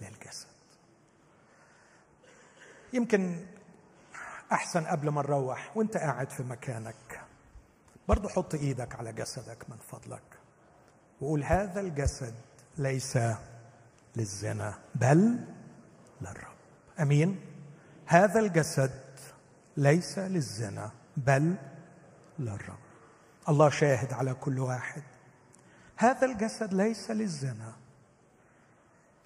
للجسد يمكن أحسن قبل ما نروح وأنت قاعد في مكانك. برضه حط إيدك على جسدك من فضلك وقول هذا الجسد ليس للزنا بل للرب. أمين؟ هذا الجسد ليس للزنا بل للرب. الله شاهد على كل واحد. هذا الجسد ليس للزنا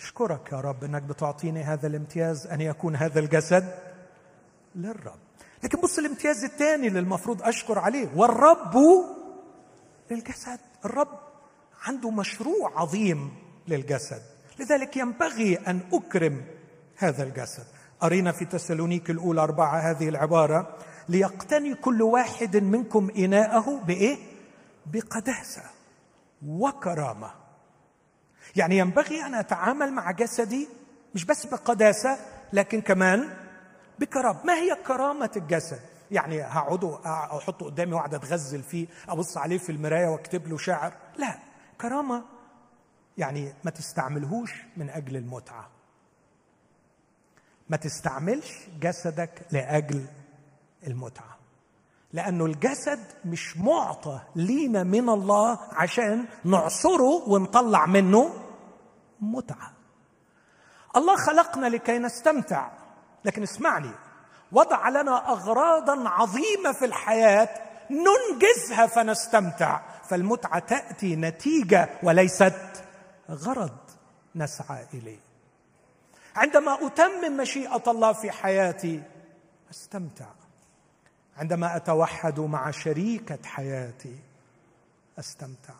أشكرك يا رب إنك بتعطيني هذا الامتياز أن يكون هذا الجسد للرب. لكن بص الامتياز الثاني اللي المفروض أشكر عليه والرب للجسد. الرب عنده مشروع عظيم للجسد. لذلك ينبغي أن أكرم هذا الجسد. أرينا في تسالونيك الأولى أربعة هذه العبارة ليقتني كل واحد منكم إناءه بإيه؟ بقداسة وكرامة. يعني ينبغي أن أتعامل مع جسدي مش بس بقداسة لكن كمان بكرامة. ما هي كرامة الجسد؟ يعني هقعده احطه قدامي وأقعد أتغزل فيه أبص عليه في المراية وأكتب له شعر؟ لا. كرامة يعني ما تستعملهوش من أجل المتعة. ما تستعملش جسدك لأجل المتعة. لأنه الجسد مش معطى لينا من الله عشان نعصره ونطلع منه متعة. الله خلقنا لكي نستمتع. لكن اسمعني وضع لنا اغراضا عظيمة في الحياة ننجزها فنستمتع. فالمتعة تأتي نتيجة وليست غرض نسعى إليه. عندما أتمم مشيئة الله في حياتي أستمتع. عندما أتوحد مع شريكة حياتي أستمتع.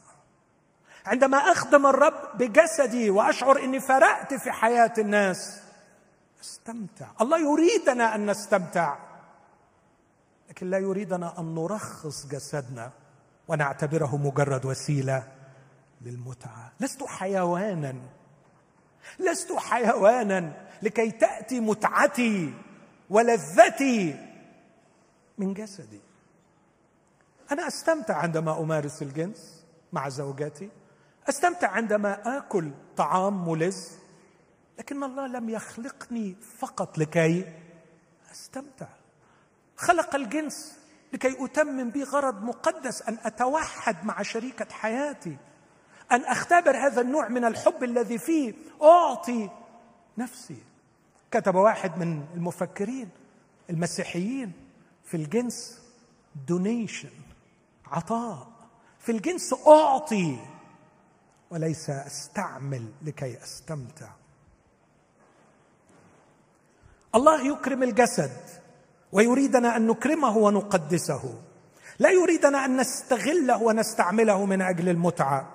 عندما أخدم الرب بجسدي وأشعر إني فرقت في حياة الناس أستمتع. الله يريدنا أن نستمتع لكن لا يريدنا أن نرخص جسدنا ونعتبره مجرد وسيلة للمتعة. لست حيوانا لست حيوانا لكي تأتي متعتي ولذتي. من جسدي. أنا أستمتع عندما أمارس الجنس مع زوجتي أستمتع عندما آكل طعام ملذ لكن الله لم يخلقني فقط لكي أستمتع. خلق الجنس لكي أتمم به غرض مقدس أن أتوحد مع شريكة حياتي. أن أختبر هذا النوع من الحب الذي فيه أعطي نفسي. كتب واحد من المفكرين المسيحيين في الجنس دونيشن عطاء. في الجنس أعطي. وليس أستعمل لكي أستمتع. الله يكرم الجسد ويريدنا أن نكرمه ونقدسه. لا يريدنا أن نستغله ونستعمله من أجل المتعة.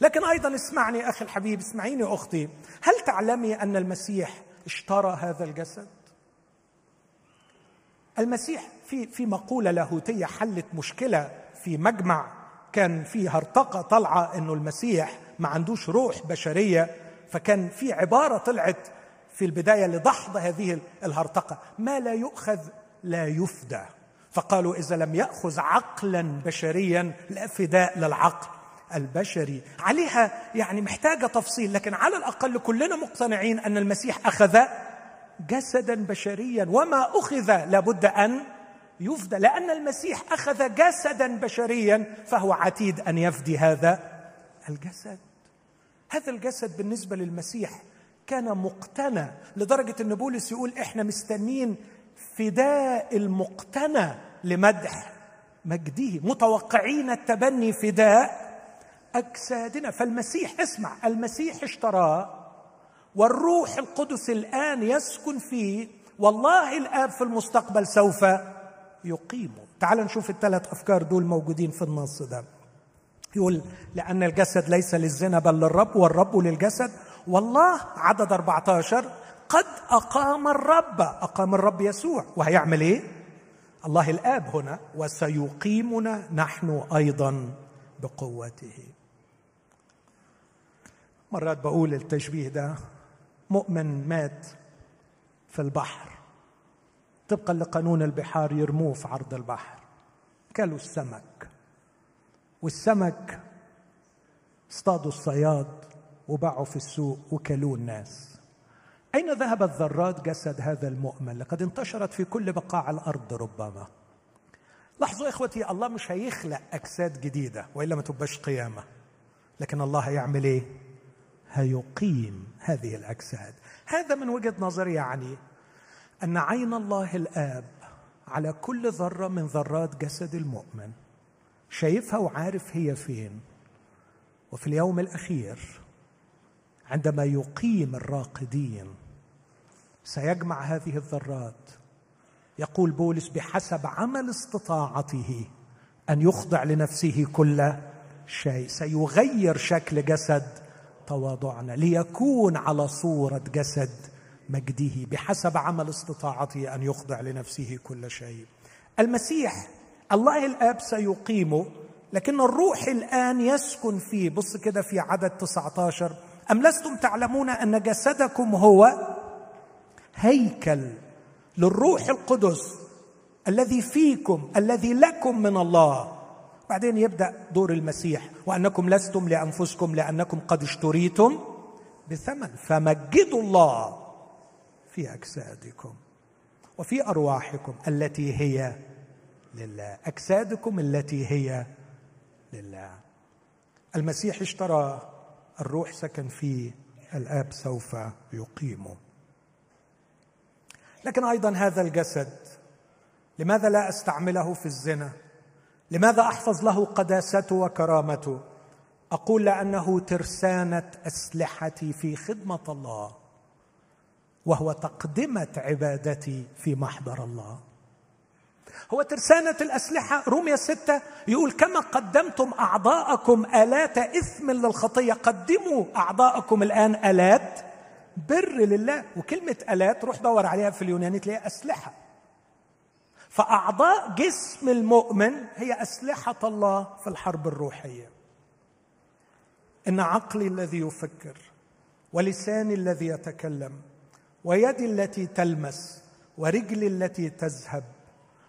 لكن أيضا اسمعني أخي الحبيب اسمعيني أختي. هل تعلمي أن المسيح اشترى هذا الجسد؟ المسيح في في مقولة لاهوتية حلت مشكلة في مجمع كان في هرطقه طالعه إنه المسيح ما عندوش روح بشرية فكان في عبارة طلعت في البداية لدحض هذه الهرطقه ما لا يؤخذ لا يفدى. فقالوا إذا لم يأخذ عقلا بشريا لا فداء للعقل البشري. عليها يعني محتاجة تفصيل لكن على الأقل كلنا مقتنعين أن المسيح أخذ جسدا بشريا وما أخذ لابد أن يفدى لأن المسيح أخذ جسدا بشريا فهو عتيد أن يفدي هذا الجسد. هذا الجسد بالنسبة للمسيح كان مقتنى لدرجة أن بولس يقول إحنا مستنين فداء المقتنى لمدح مجده متوقعين التبني فداء أجسادنا. فالمسيح اسمع المسيح اشتراه والروح القدس الآن يسكن فيه. والله الاب في المستقبل سوف يقيمه تعال نشوف الثلاث أفكار دول موجودين في النص ده. يقول لأن الجسد ليس للزنا بل للرب والرب للجسد. والله عدد 14 قد أقام الرب. أقام الرب يسوع. وهيعمل إيه؟ الله الآب هنا وسيقيمنا نحن أيضا بقوته. مرات بقول التشبيه ده مؤمن مات في البحر. طبقا لقانون البحار يرموه في عرض البحر. كلوا السمك. والسمك اصطادوا الصياد وباعوا في السوق وكلوه الناس. أين ذهبت ذرات جسد هذا المؤمن؟ لقد انتشرت في كل بقاع الأرض ربما. لاحظوا إخوتي الله مش هيخلق أجساد جديدة وإلا ما تبقاش قيامة. لكن الله هيعمل إيه؟ هيقيم. هذه الأجساد. هذا من وجهة نظري يعني أن عين الله الآب على كل ذرة من ذرات جسد المؤمن شايفها وعارف هي فين. وفي اليوم الأخير عندما يقيم الراقدين سيجمع هذه الذرات يقول بولس بحسب عمل استطاعته أن يخضع لنفسه كل شيء سيغير شكل جسد تواضعنا ليكون على صورة جسد مجده بحسب عمل استطاعته أن يخضع لنفسه كل شيء. المسيح الله الآب سيقيمه لكن الروح الآن يسكن فيه. بص كده في عدد 19 أم لستم تعلمون أن جسدكم هو هيكل للروح القدس الذي فيكم الذي لكم من الله. بعدين يبدأ دور المسيح وأنكم لستم لأنفسكم لأنكم قد اشتريتم بثمن فمجدوا الله في أجسادكم وفي أرواحكم التي هي لله. أجسادكم التي هي لله. المسيح اشترى الروح سكن فيه الآب سوف يقيمه. لكن أيضا هذا الجسد لماذا لا أستعمله في الزنا؟ لماذا أحفظ له قداسته وكرامته؟ أقول لأنه ترسانة أسلحتي في خدمة الله وهو تقدمة عبادتي في محضر الله. هو ترسانة الأسلحة رومية ستة يقول كما قدمتم أعضاءكم آلات إثم للخطية قدموا أعضاءكم الآن آلات بر لله. وكلمة آلات روح دور عليها في اليوناني تلاقيها أسلحة. فأعضاء جسم المؤمن هي أسلحة الله في الحرب الروحية. إن عقلي الذي يفكر ولساني الذي يتكلم ويدي التي تلمس ورجلي التي تذهب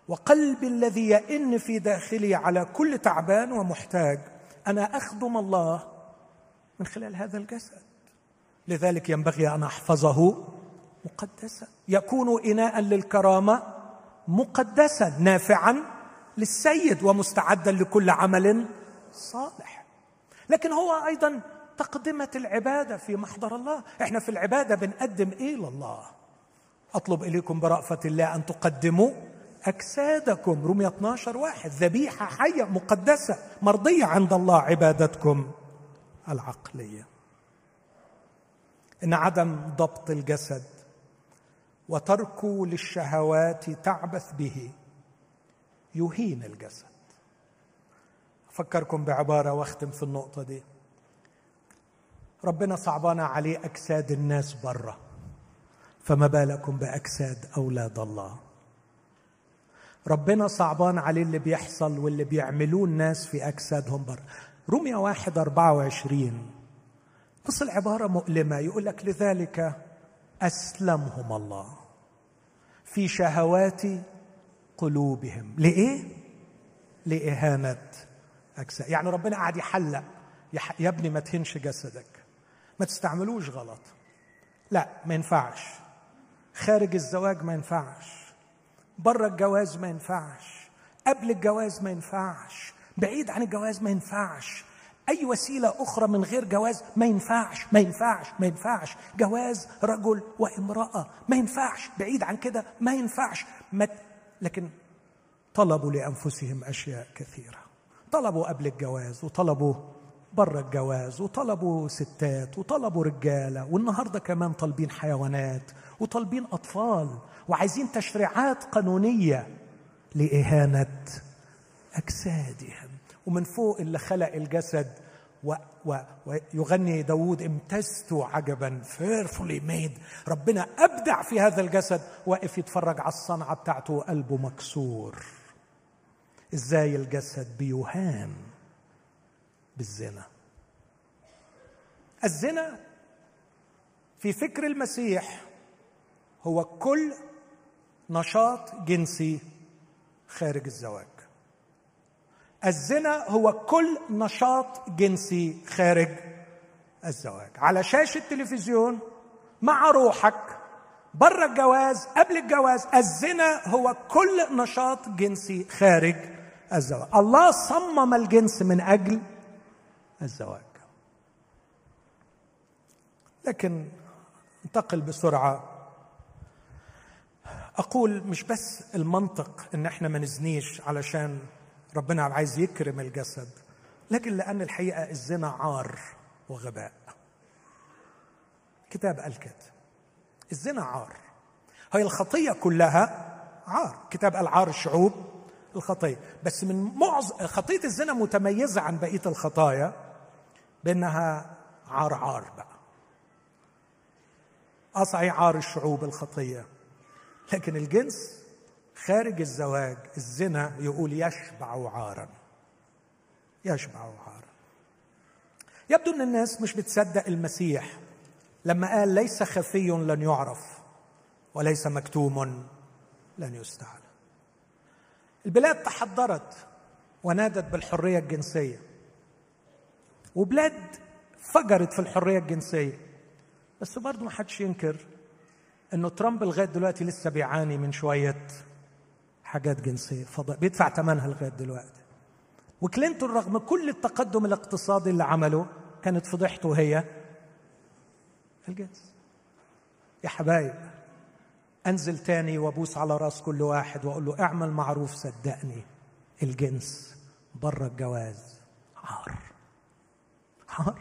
وقلبي الذي يئن في داخلي على كل تعبان ومحتاج أنا أخدم الله من خلال هذا الجسد. لذلك ينبغي أن أحفظه مقدسا. يكون اناء للكرامة مقدسا نافعا للسيد ومستعدا لكل عمل صالح. لكن هو أيضا تقدمة العبادة في محضر الله. إحنا في العبادة بنقدم إيه لله أطلب إليكم برأفة الله أن تقدموا أجسادكم. رمية 12 واحد. ذبيحة حية مقدسة مرضية عند الله عبادتكم العقلية. إن عدم ضبط الجسد وتركه للشهوات تعبث به. يهين الجسد. أفكركم بعبارة واختم في النقطة دي. ربنا صعبان عليه أجساد الناس بره فما بالكم بأجساد أولاد الله؟ ربنا صعبان عليه اللي بيحصل واللي بيعملوه الناس في أجسادهم بره روميا واحد أربعة وعشرين. بص العبارة مؤلمة. يقول لك لذلك أسلمهم الله في شهوات قلوبهم. لإيه؟ لإهانة أجساد يعني ربنا قاعد يحلق. يا ابني ما تهنش جسدك. ما تستعملوش غلط. لا ما ينفعش. خارج الزواج ما ينفعش. بره الجواز ما ينفعش. قبل الجواز ما ينفعش. بعيد عن الجواز ما ينفعش. أي وسيلة أخرى من غير جواز؟ ما ينفعش ما ينفعش ما ينفعش. جواز رجل وامرأة ما ينفعش. بعيد عن كده ما ينفعش. ما لكن طلبوا لأنفسهم أشياء كثيرة. طلبوا قبل الجواز وطلبوا بره الجواز وطلبوا ستات وطلبوا رجالة والنهاردة كمان طالبين حيوانات وطالبين أطفال وعايزين تشريعات قانونية لإهانة أجسادهم. ومن فوق اللي خلق الجسد و و ويغني داود امتزت عجبا fearfully made ربنا أبدع في هذا الجسد. واقف يتفرج على الصنعة بتاعته وقلبه مكسور. إزاي الجسد بيهان بالزنا. الزنا في فكر المسيح هو كل نشاط جنسي خارج الزواج. الزنا هو كل نشاط جنسي خارج الزواج. على شاشة التلفزيون مع روحك بره الجواز قبل الجواز الزنا هو كل نشاط جنسي خارج الزواج. الله صمم الجنس من أجل الزواج. لكن انتقل بسرعة. أقول مش بس المنطق إن إحنا ما نزنيش علشان ربنا عايز يكرم الجسد لكن لأن الحقيقة الزنا عار وغباء. كتاب قال كده الزنا عار. هي الخطية كلها عار. كتاب قال عار الشعوب الخطية. بس من معظم خطية الزنا متميزة عن بقية الخطايا بأنها عار عار بقى. أصعي عار الشعوب الخطية. لكن الجنس خارج الزواج الزنا يقول يشبع عارا. يشبع عارا. يبدو أن الناس مش بتصدق المسيح. لما قال ليس خفي لن يعرف وليس مكتوم لن يستعلى البلاد تحضرت ونادت بالحرية الجنسية. وبلاد فجرت في الحرية الجنسية. بس برضه ما حدش ينكر إنه ترامب لغاية دلوقتي لسه بيعاني من شوية حاجات جنسية. فضاء بيدفع ثمنها لغاية دلوقتي. وكلينتون رغم كل التقدم الاقتصادي اللي عمله كانت فضيحته هي الجنس. يا حبايب أنزل تاني وأبوس على رأس كل واحد وأقول له اعمل معروف صدقني الجنس بره الجواز. عار. عار.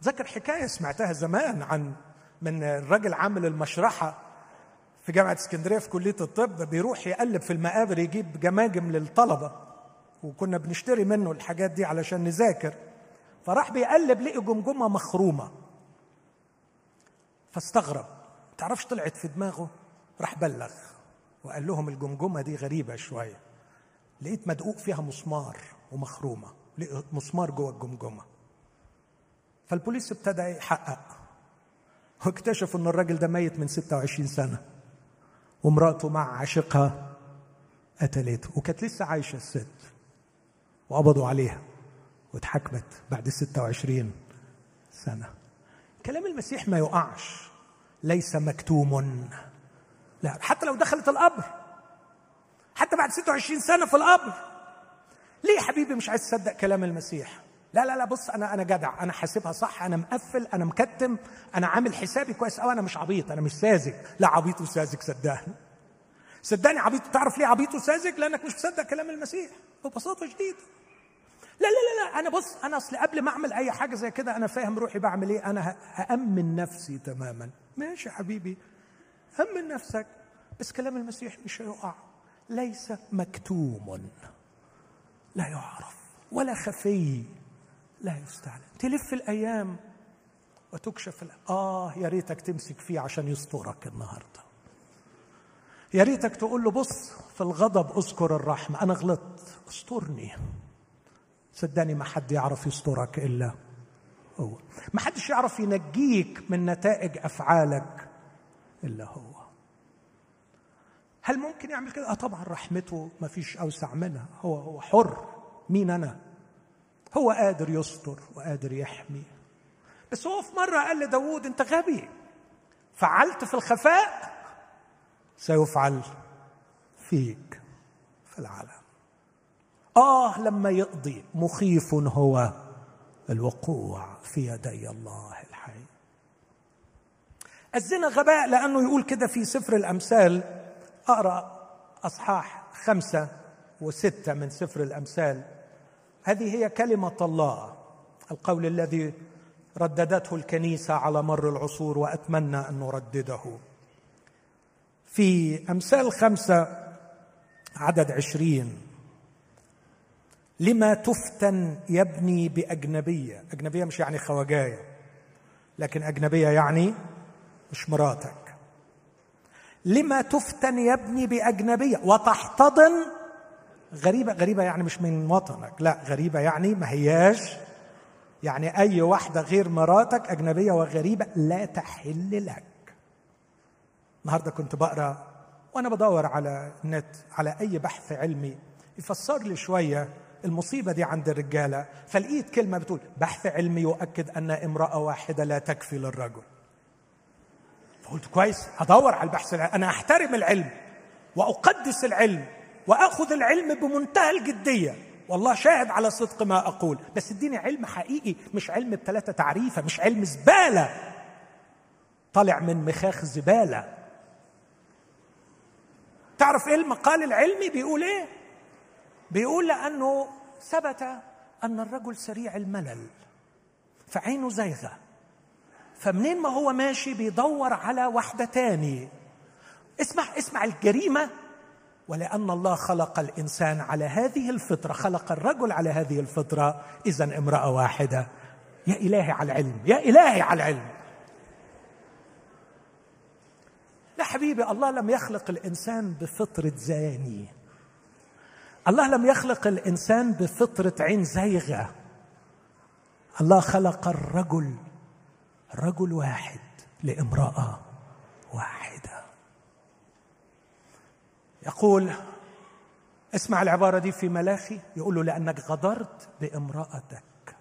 أتذكر حكاية سمعتها زمان عن من الراجل عامل المشرحة في جامعة اسكندرية في كلية الطب بيروح يقلب في المقابر يجيب جماجم للطلبة وكنا بنشتري منه الحاجات دي علشان نذاكر. فراح بيقلب لقي جمجمة مخرومة. فاستغرب. تعرفش طلعت في دماغه؟ راح بلغ. وقال لهم الجمجمة دي غريبة شوية. لقيت مدقوق فيها مسمار ومخرومة. لقيت مسمار جوه الجمجمة. فالبوليس ابتدى يحقق. واكتشفوا إن الراجل ده ميت من 26 سنة. ومراته مع عاشقها قتلته. وكانت لسه عايشة الست وقبضوا عليها واتحكمت بعد 26 سنة. كلام المسيح ما يقعش. ليس مكتوم. لا حتى لو دخلت القبر. حتى بعد 26 سنة في القبر. ليه يا حبيبي مش عايز تصدق كلام المسيح؟ لا لا لا بص أنا أنا جدع أنا حاسبها صح أنا مقفل أنا مكتم أنا عامل حسابي كويس قوي أنا مش عبيط أنا مش ساذج. لا عبيط وساذج صدقني. صدقني عبيط. تعرف ليه عبيط وساذج؟ لأنك مش مصدق كلام المسيح ببساطة شديدة. لا لا لا لا أنا بص أنا أصل قبل ما أعمل أي حاجة زي كده أنا فاهم روحي بعمل إيه أنا هأمن نفسي تماما. ماشي حبيبي. أمن نفسك بس كلام المسيح مش هيقع. ليس مكتوم. لا يعرف ولا خفي. لا يستعلن تلف الأيام وتكشف الأيام. آه يا ريتك تمسك فيه عشان يسترك النهارده. يا ريتك تقول له بص في الغضب أذكر الرحمة. أنا غلطت. استرني. صدقني ما حد يعرف يسترك إلا هو. ما حدش يعرف ينجيك من نتائج أفعالك إلا هو. هل ممكن يعمل كده؟ آه طبعا رحمته ما فيش أوسع منها. هو هو حر. مين أنا؟ هو قادر يستر وقادر يحمي. بس هو في مرة قال لداوود أنت غبي. فعلت في الخفاء سيفعل فيك في العالم آه لما يقضي مخيف هو الوقوع في يدي الله الحي. الزنا غباء لأنه يقول كده في سفر الأمثال. أقرأ أصحاح خمسة وستة من سفر الأمثال. هذه هي كلمة الله القول الذي رددته الكنيسة على مر العصور وأتمنى أن نردده. في أمثال خمسة عدد عشرين. لما تفتن يبني بأجنبية أجنبية مش يعني خواجاية لكن أجنبية يعني مش مراتك. لما تفتن يبني بأجنبية وتحتضن غريبة غريبة يعني مش من وطنك لا غريبة يعني ما هياش. يعني أي واحدة غير مراتك أجنبية وغريبة لا تحل لك. النهاردة كنت بقرأ وأنا بدور على النت على أي بحث علمي يفسر لي شوية المصيبة دي عند الرجالة فلقيت كلمة بتقول بحث علمي يؤكد أن امرأة واحدة لا تكفي للرجل. فقلت كويس هدور على البحث العلمي. أنا أحترم العلم وأقدس العلم. وأخذ العلم بمنتهى الجدية. والله شاهد على صدق ما أقول. بس اديني علم حقيقي مش علم بثلاثة تعريفة مش علم زبالة. طالع من مخاخ زبالة. تعرف إيه المقال العلمي بيقول إيه؟ بيقول لأنه ثبت أن الرجل سريع الملل فعينه زيغة فمنين ما هو ماشي بيدور على واحدة تاني. اسمع اسمع الجريمة ولأن الله خلق الإنسان على هذه الفطرة خلق الرجل على هذه الفطرة إذا امرأة واحدة. يا إلهي على العلم يا إلهي على العلم. لا حبيبي الله لم يخلق الإنسان بفطرة زاني. الله لم يخلق الإنسان بفطرة عين زيغه الله خلق الرجل رجل واحد لامرأة واحدة. يقول اسمع العبارة دي في ملاخي. يقول له لأنك غدرت بامرأتك.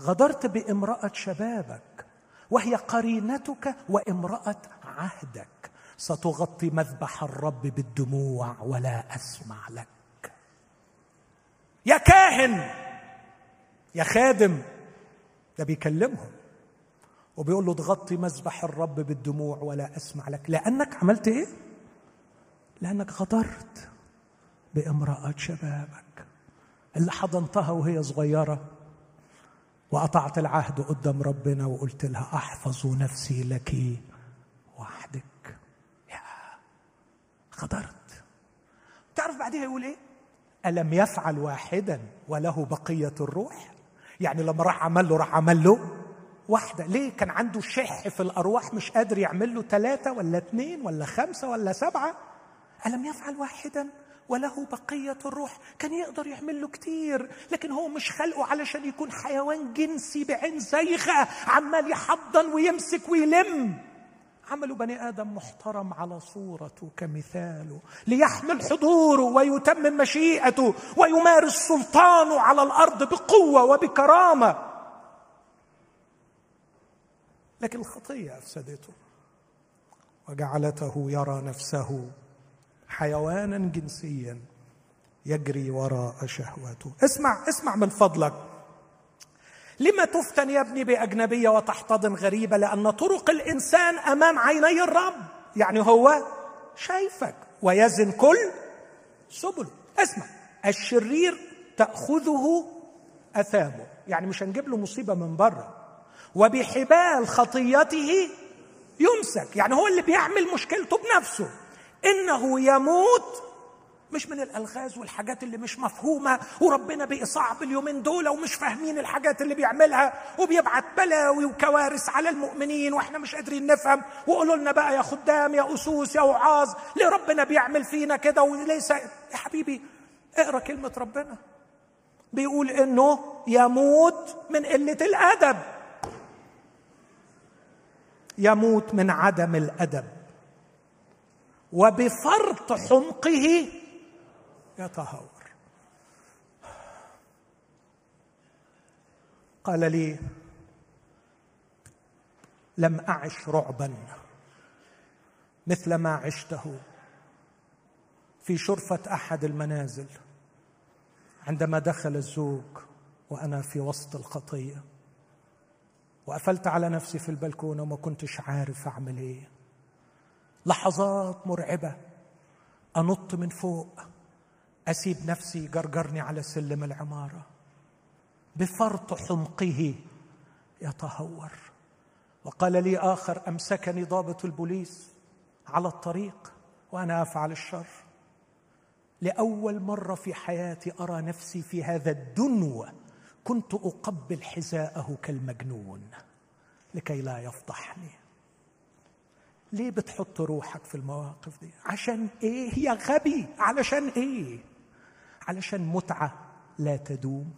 غدرت بامرأة شبابك وهي قرينتك وامرأة عهدك. ستغطي مذبح الرب بالدموع ولا أسمع لك. يا كاهن! يا خادم! ده بيكلمهم وبيقول له تغطي مذبح الرب بالدموع ولا أسمع لك. لأنك عملت إيه؟ لأنك غدرت بامرأة شبابك اللي حضنتها وهي صغيرة وقطعت العهد قدام ربنا وقلت لها أحفظ نفسي لك وحدك. يا غدرت. تعرف بعدها يقول إيه؟ ألم يفعل واحدا وله بقية الروح؟ يعني لما راح عمل له راح عمل له واحدة. ليه؟ كان عنده شح في الأرواح مش قادر يعمل له ثلاثة ولا اثنين ولا خمسة ولا سبعة؟ ألم يفعل واحدا؟ وله بقية الروح. كان يقدر يعمل له كتير لكن هو مش خلقه علشان يكون حيوان جنسي بعين زيغة عمال يحضن ويمسك ويلم. عملوا بني آدم محترم على صورته كمثاله ليحمل حضوره ويتمم مشيئته ويمارس سلطانه على الأرض بقوة وبكرامة. لكن الخطية أفسدته وجعلته يرى نفسه حيوانا جنسيا يجري وراء شهوته. اسمع اسمع من فضلك. لما تفتن يا ابني بأجنبية وتحتضن غريبة؟ لأن طرق الإنسان أمام عيني الرب. يعني هو شايفك ويزن كل سبل. اسمع. الشرير تأخذه أثامه. يعني مش هنجيب له مصيبة من بره. وبحبال خطيته يمسك. يعني هو اللي بيعمل مشكلته بنفسه. إنه يموت. مش من الألغاز والحاجات اللي مش مفهومة وربنا بقي صعب اليومين دول ومش فاهمين الحاجات اللي بيعملها وبيبعت بلاوي وكوارث على المؤمنين وإحنا مش قادرين نفهم. وقولوا لنا بقى يا خدام يا أسوس يا وعاظ ليه ربنا بيعمل فينا كده وليس يا حبيبي؟ اقرأ كلمة ربنا. بيقول إنه يموت من قلة الأدب. يموت من عدم الأدب. وبفرط حمقه يتهور. قال لي لم أعش رعبا مثل ما عشته في شرفة أحد المنازل عندما دخل الزوج وأنا في وسط الخطيه وقفلت على نفسي في البلكونة وما كنتش عارف أعمل إيه. لحظات مرعبة. أنط من فوق. أسيب نفسي جرجرني على سلم العمارة. بفرط حمقه يتهور. وقال لي آخر أمسكني ضابط البوليس على الطريق وأنا أفعل الشر. لأول مرة في حياتي أرى نفسي في هذا الدنو. كنت أقبل حذاءه كالمجنون لكي لا يفضحني. ليه بتحط روحك في المواقف دي؟ عشان إيه؟ يا غبي. علشان إيه؟ علشان متعة لا تدوم.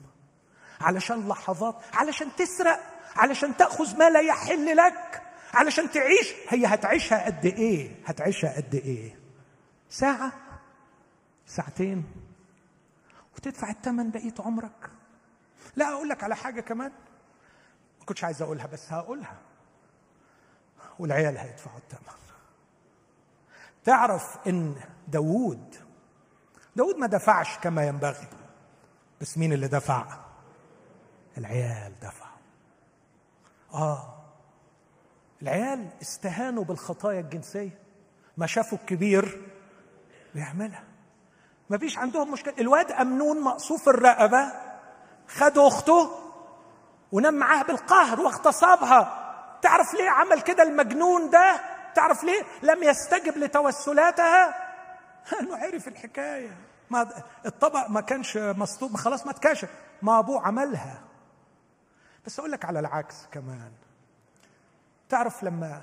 علشان لحظات. علشان تسرق. علشان تأخذ ما لا يحل لك. علشان تعيش. هي هتعيشها قد إيه؟ هتعيشها قد إيه؟ ساعة. ساعتين. وتدفع الثمن بقيه عمرك. لا أقول لك على حاجة كمان. ما كنتش عايز أقولها بس هقولها. والعيال هيدفعوا الثمن تعرف إن داوود داود ما دفعش كما ينبغي بس مين اللي دفع؟ العيال دفعوا. آه العيال استهانوا بالخطايا الجنسية. ما شافوا الكبير بيعملها. ما فيش عندهم مشكلة. الواد أمنون مقصوف الرقبة خد أخته ونام معاها بالقهر واغتصبها تعرف ليه عمل كده المجنون ده؟ تعرف ليه لم يستجب لتوسلاتها *laughs* إنه عرف الحكاية. ما الطبق ما كانش مسطوب خلاص ما اتكشف ما أبوه عملها. بس أقول لك على العكس كمان. تعرف لما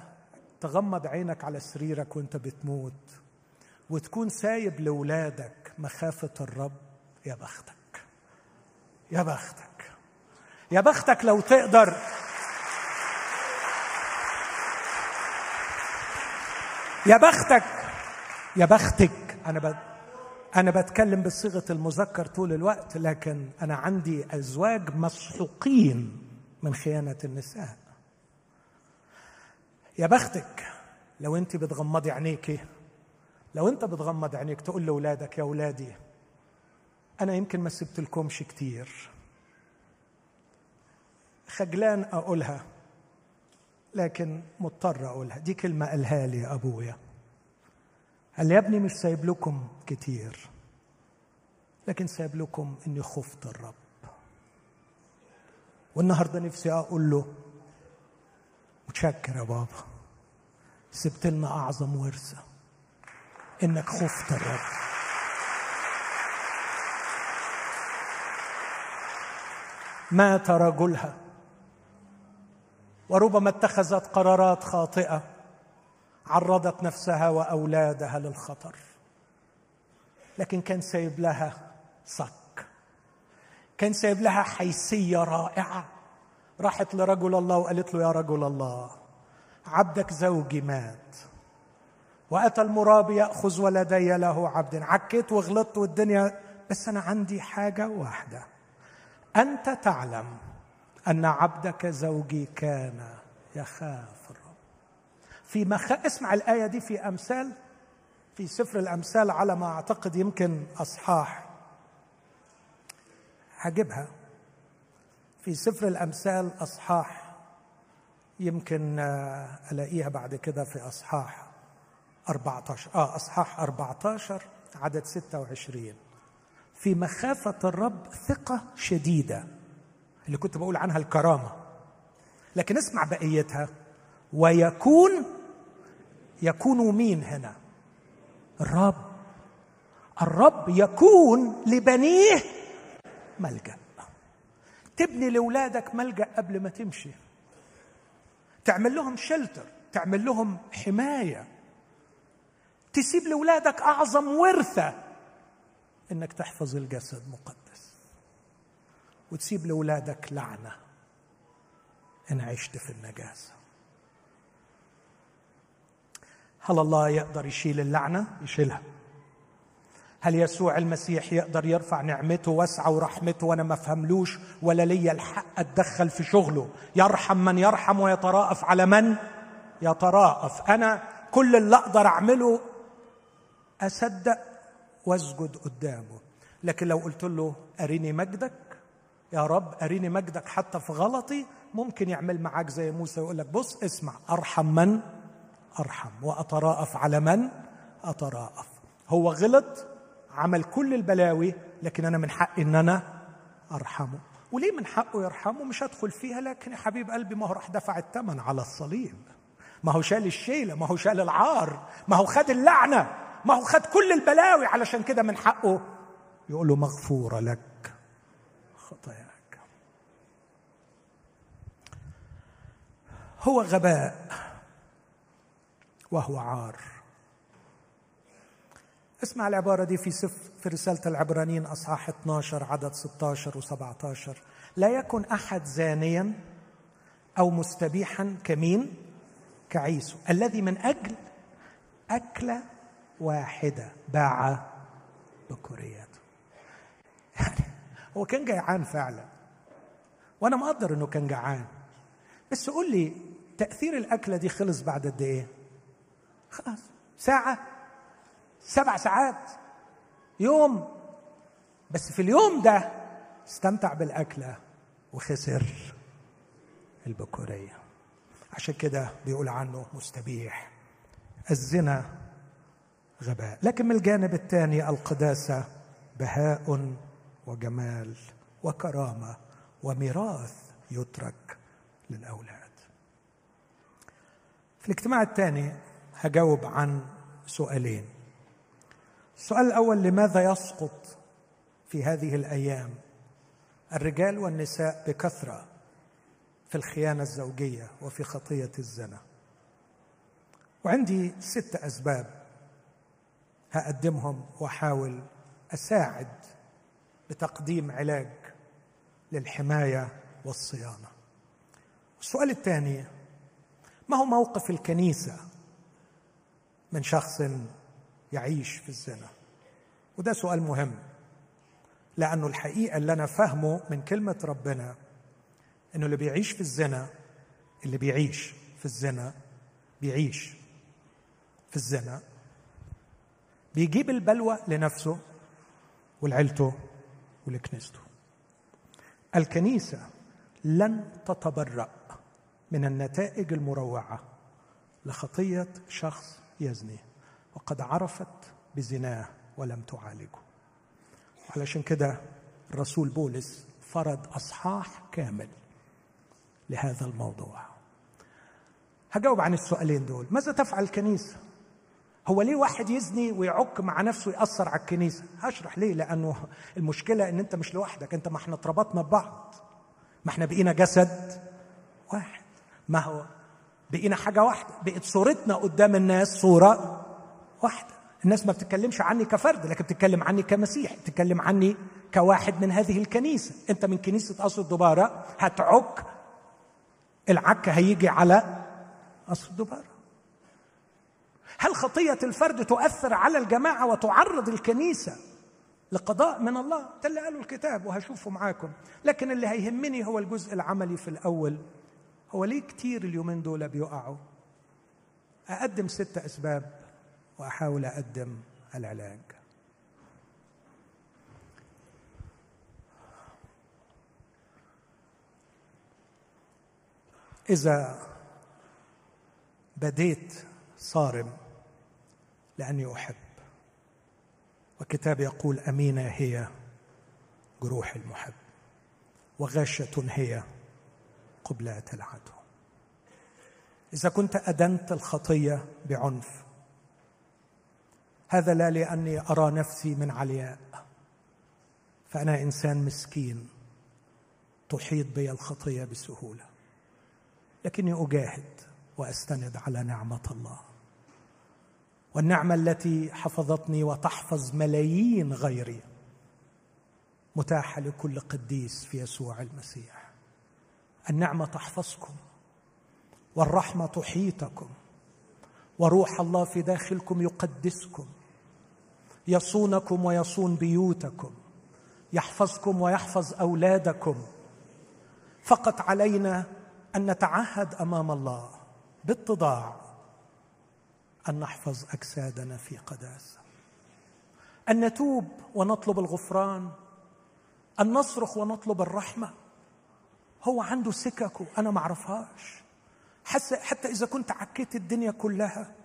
تغمض عينك على سريرك وأنت بتموت وتكون سايب لاولادك مخافة الرب يا بختك. يا بختك. يا بختك لو تقدر. يا بختك يا بختك. أنا ب... أنا بتكلم بصيغة المذكر طول الوقت لكن أنا عندي أزواج مسحوقين من خيانة النساء. يا بختك لو أنت بتغمضي عينيكي لو أنت بتغمض عينيك تقول لأولادك يا أولادي أنا يمكن ما سبت لكمش كتير. خجلان أقولها. لكن مضطر أقولها. دي كلمة قالها لي أبويا. قال لي يا ابني مش سايب لكم كتير لكن سايب لكم إني خفت الرب. والنهاردة نفسي أقول له متشكر يا بابا سبت لنا أعظم ورثة إنك خفت الرب. مات رجلها. وربما اتخذت قرارات خاطئة عرضت نفسها وأولادها للخطر. لكن كان سايب لها صك. كان سايب لها حيثية رائعة. راحت لرجل الله وقالت له يا رجل الله عبدك زوجي مات. وأتى المرابي يأخذ ولدي له عبد. عكيت وغلطت والدنيا بس أنا عندي حاجة واحدة. أنت تعلم أن عبدك زوجي كان يخاف الرب. في مخ... اسمع الآية دي في أمثال في سفر الأمثال على ما أعتقد يمكن أصحاح. هجيبها. في سفر الأمثال أصحاح يمكن آه، ألاقيها بعد كده في أصحاح 14 آه أصحاح 14 عدد 26 في مخافة الرب ثقة شديدة. اللي كنت بقول عنها الكرامة. لكن اسمع بقيتها. ويكون يكون مين هنا؟ الرب. الرب يكون لبنيه ملجأ. تبني لاولادك ملجأ قبل ما تمشي. تعمل لهم شلتر تعمل لهم حماية. تسيب لاولادك أعظم ورثة. إنك تحفظ الجسد مقدس. وتسيب لأولادك لعنة. ان عشت في النجاسة. هل الله يقدر يشيل اللعنة؟ يشيلها. هل يسوع المسيح يقدر يرفع نعمته واسعة ورحمته وأنا ما افهملوش ولا ليا الحق أتدخل في شغله؟ يرحم من يرحم ويتراءف على من يتراءف أنا كل اللي أقدر أعمله أصدق وأسجد قدامه. لكن لو قلت له أريني مجدك؟ يا رب أريني مجدك حتى في غلطي ممكن يعمل معاك زي موسى ويقول لك بص اسمع أرحم من؟ أرحم. وأتراءف على من؟ أتراءف. هو غلط عمل كل البلاوي لكن أنا من حقي إن أنا أرحمه. وليه من حقه يرحمه؟ مش هدخل فيها لكن يا حبيب قلبي ما هو راح دفع الثمن على الصليب. ما هو شال الشيلة ما هو شال العار ما هو خد اللعنة ما هو خد كل البلاوي علشان كده من حقه يقول له مغفورة لك. خطاياك. هو غباء وهو عار. اسمع العبارة دي في سفر في رسالة العبرانيين أصحاح 12 عدد 16 و17 لا يكن أحد زانيا أو مستبيحا كمين كعيسو. الذي من أجل أكلة واحدة باع بكورياته يعني هو كان جيعان فعلا. وأنا مقدر إنه كان جعان. بس قول لي تأثير الأكلة دي خلص بعد قد إيه؟ خلاص. ساعة. سبع ساعات. يوم. بس في اليوم ده استمتع بالأكلة وخسر البكورية. عشان كده بيقول عنه مستبيح. الزنا غباء. لكن من الجانب الثاني القداسة بهاء وجمال وكرامة وميراث يترك للأولاد. في الاجتماع الثاني هجاوب عن سؤالين. السؤال الأول لماذا يسقط في هذه الأيام الرجال والنساء بكثرة في الخيانة الزوجية وفي خطية الزنا؟ وعندي ست أسباب هقدمهم وأحاول أساعد بتقديم علاج للحماية والصيانة. السؤال الثاني ما هو موقف الكنيسة من شخص يعيش في الزنا؟ وده سؤال مهم لأنه الحقيقة اللي أنا فاهمه من كلمة ربنا إنه اللي بيعيش في الزنا اللي بيعيش في الزنا بيعيش في الزنا بيجيب البلوى لنفسه ولعيلته ولكنيسته. الكنيسة لن تتبرأ من النتائج المروعة لخطية شخص يزني وقد عرفت بزناه ولم تعالجه. علشان كده الرسول بولس فرض إصحاح كامل لهذا الموضوع. هجاوب عن السؤالين دول. ماذا تفعل الكنيسه هو ليه واحد يزني ويعك مع نفسه يأثر على الكنيسة؟ هشرح ليه لأنه المشكلة أن أنت مش لوحدك أنت ما إحنا اتربطنا ببعض. ما إحنا بقينا جسد واحد. ما هو؟ بقينا حاجة واحدة. بقت صورتنا قدام الناس صورة واحدة. الناس ما بتتكلمش عني كفرد لكن بتتكلم عني كمسيح بتتكلم عني كواحد من هذه الكنيسة. أنت من كنيسة قصر الدبارة هتعك العك هيجي على قصر الدبارة. هل خطية الفرد تؤثر على الجماعة وتعرض الكنيسة لقضاء من الله؟ ده اللي قاله الكتاب وهشوفه معاكم. لكن اللي هيهمني هو الجزء العملي في الأول. هو ليه كتير اليومين دول بيقعوا؟ أقدم ست أسباب وأحاول أقدم العلاج. إذا بديت صارم لأني أحب. وكتاب يقول أمينة هي جروح المحب. وغاشة هي قبلات العدو إذا كنت أدنت الخطية بعنف هذا لا لأني أرى نفسي من علياء. فأنا إنسان مسكين تحيط بي الخطية بسهولة. لكني أجاهد وأستند على نعمة الله. والنعمة التي حفظتني وتحفظ ملايين غيري متاحة لكل قديس في يسوع المسيح. النعمة تحفظكم والرحمة تحيطكم وروح الله في داخلكم يقدسكم يصونكم ويصون بيوتكم يحفظكم ويحفظ أولادكم. فقط علينا أن نتعهد أمام الله باتضاع أن نحفظ أجسادنا في قداسه أن نتوب ونطلب الغفران. أن نصرخ ونطلب الرحمة. هو عنده سككه أنا ما أعرفهاش. حتى إذا كنت عكيت الدنيا كلها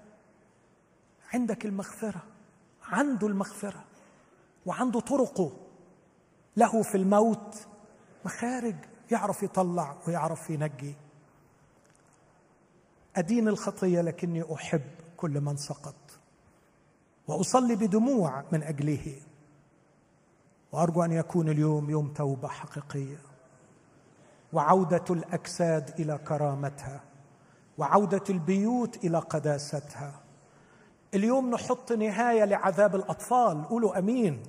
عندك المغفرة عنده المغفرة وعنده طرقه. له في الموت مخارج يعرف يطلع ويعرف ينجي. أدين الخطية لكني أحب. كل من سقط. وأصلي بدموع من أجله. وأرجو أن يكون اليوم يوم توبة حقيقية. وعودة الأجساد إلى كرامتها. وعودة البيوت إلى قداستها. اليوم نحط نهاية لعذاب الأطفال. قولوا آمين.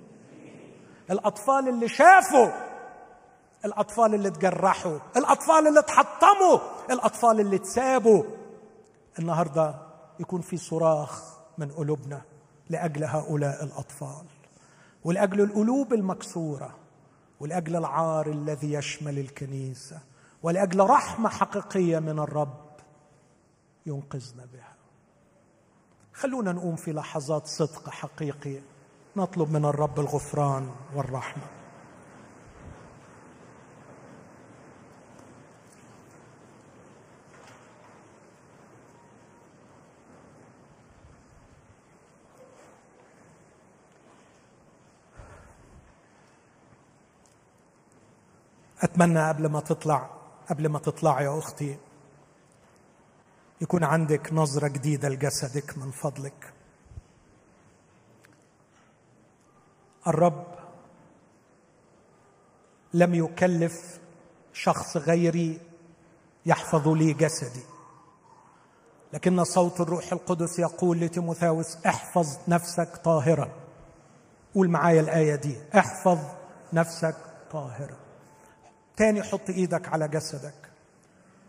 الأطفال اللي شافوا. الأطفال اللي تجرحوا. الأطفال اللي اتحطموا الأطفال اللي تسابوا. النهارده يكون في صراخ من قلوبنا لأجل هؤلاء الأطفال. ولاجل القلوب المكسورة ولاجل العار الذي يشمل الكنيسة ولاجل رحمة حقيقية من الرب ينقذنا بها. خلونا نقوم في لحظات صدق حقيقي نطلب من الرب الغفران والرحمة. أتمنى قبل ما تطلع قبل ما تطلع يا أختي يكون عندك نظرة جديدة لجسدك من فضلك. الرب لم يكلف شخص غيري يحفظ لي جسدي. لكن صوت الروح القدس يقول لتيموثاوس احفظ نفسك طاهرا. قول معايا الآية دي احفظ نفسك طاهرا. تاني حط إيدك على جسدك.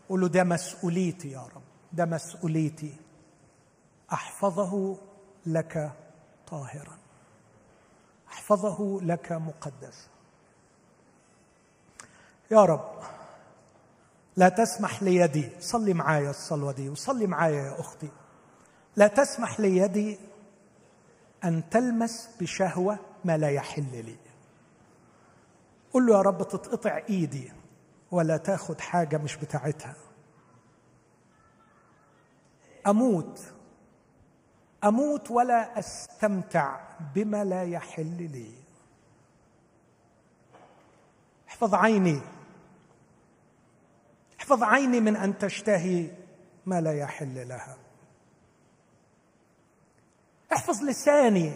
قول له ده مسؤوليتي يا رب ده مسؤوليتي. أحفظه لك طاهرا. أحفظه لك مقدسا. يا رب لا تسمح ليدي صلي معايا الصلوة دي وصلي معايا يا أختي. لا تسمح ليدي أن تلمس بشهوة ما لا يحل لي. قل له يا رب تتقطع إيدي ولا تاخد حاجة مش بتاعتها. أموت. أموت ولا أستمتع بما لا يحل لي. احفظ عيني. احفظ عيني من أن تشتهي ما لا يحل لها. احفظ لساني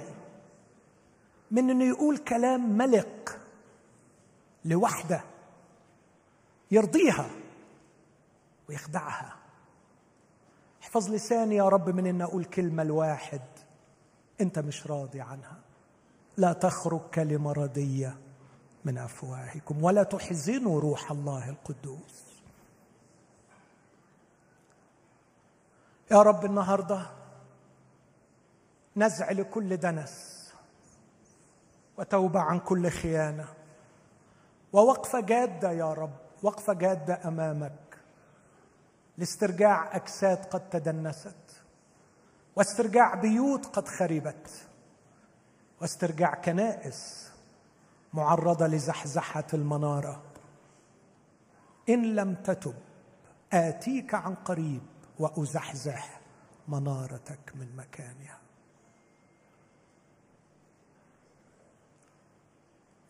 من إنه يقول كلام ملق. لوحده يرضيها ويخدعها. احفظ لساني يا رب من إن أقول كلمة الواحد أنت مش راضي عنها. لا تخرج كلمة ردية من أفواهكم ولا تحزنوا روح الله القدوس. يا رب النهارده نزع لكل دنس وتوبة عن كل خيانة. ووقفة جادة يا رب وقفة جادة أمامك. لاسترجاع أجساد قد تدنست واسترجاع بيوت قد خربت واسترجاع كنائس معرضة لزحزحة المنارة. إن لم تتب آتيك عن قريب وأزحزح منارتك من مكانها.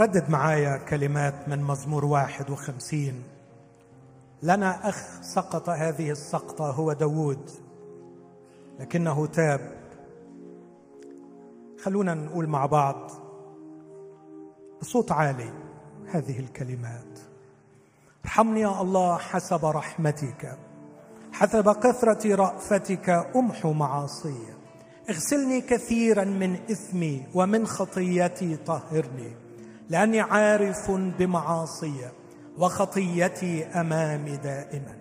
ردد معايا كلمات من مزمور واحد وخمسين. لنا أخ سقط هذه السقطة هو داود لكنه تاب. خلونا نقول مع بعض بصوت عالي هذه الكلمات. ارحمني يا الله حسب رحمتك حسب كثرة رأفتك أمحو معاصي. اغسلني كثيرا من إثمي ومن خطيتي طهرني. لاني عارف بمعاصي وخطيتي امامي دائما.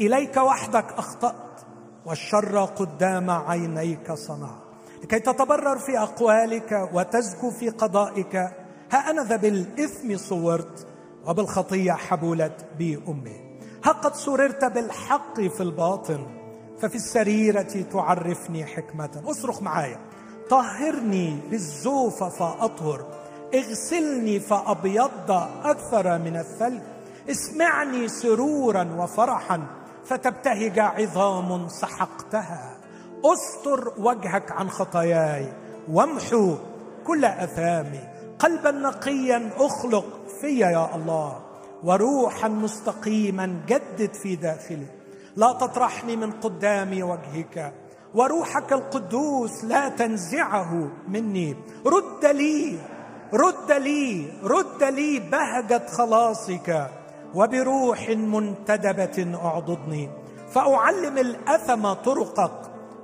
إليك وحدك أخطأت والشر قدام عينيك صنعت لكي تتبرر في أقوالك وتزكو في قضائك ها أنا ذا بالإثم صورت وبالخطية حبلت بي امي ها قد سررت بالحق في الباطن ففي السريرة تعرفني حكمة. أصرخ معايا. طهرني بالزوف فأطهر. اغسلني فأبيض أكثر من الثلج. اسمعني سرورا وفرحا فتبتهج عظام سحقتها. أستر وجهك عن خطاياي وامحو كل آثامي. قلبا نقيا أخلق في يا الله وروحا مستقيما جدد في داخلي. لا تطرحني من قدام وجهك وروحك القدوس لا تنزعه مني. رد لي رد لي رد لي بهجة خلاصك وبروح منتدبة أعضدني. فأعلم الأثم طرقك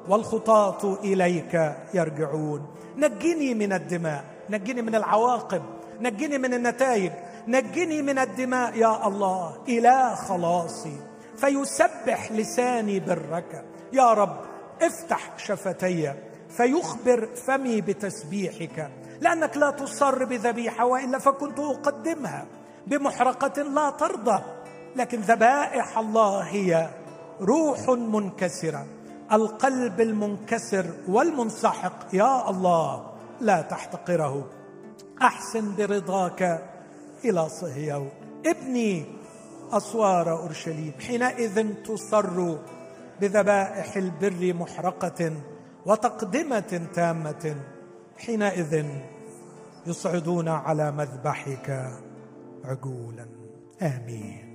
والخطاة إليك يرجعون. نجني من الدماء نجني من العواقب نجني من النتائج نجني من الدماء يا الله اله خلاصي. فيسبح لساني برك. يا رب افتح شفتي. فيخبر فمي بتسبيحك. لأنك لا تصر بذبيحه وإلا فكنت أقدمها بمحرقة لا ترضى. لكن ذبائح الله هي روح منكسرة. القلب المنكسر والمنسحق يا الله لا تحتقره. أحسن برضاك إلى صهيون ابني أسوار أورشليم حينئذ تصر بذبائح البر محرقة وتقدمة تامة. حينئذ يصعدون على مذبحك عجولا. آمين.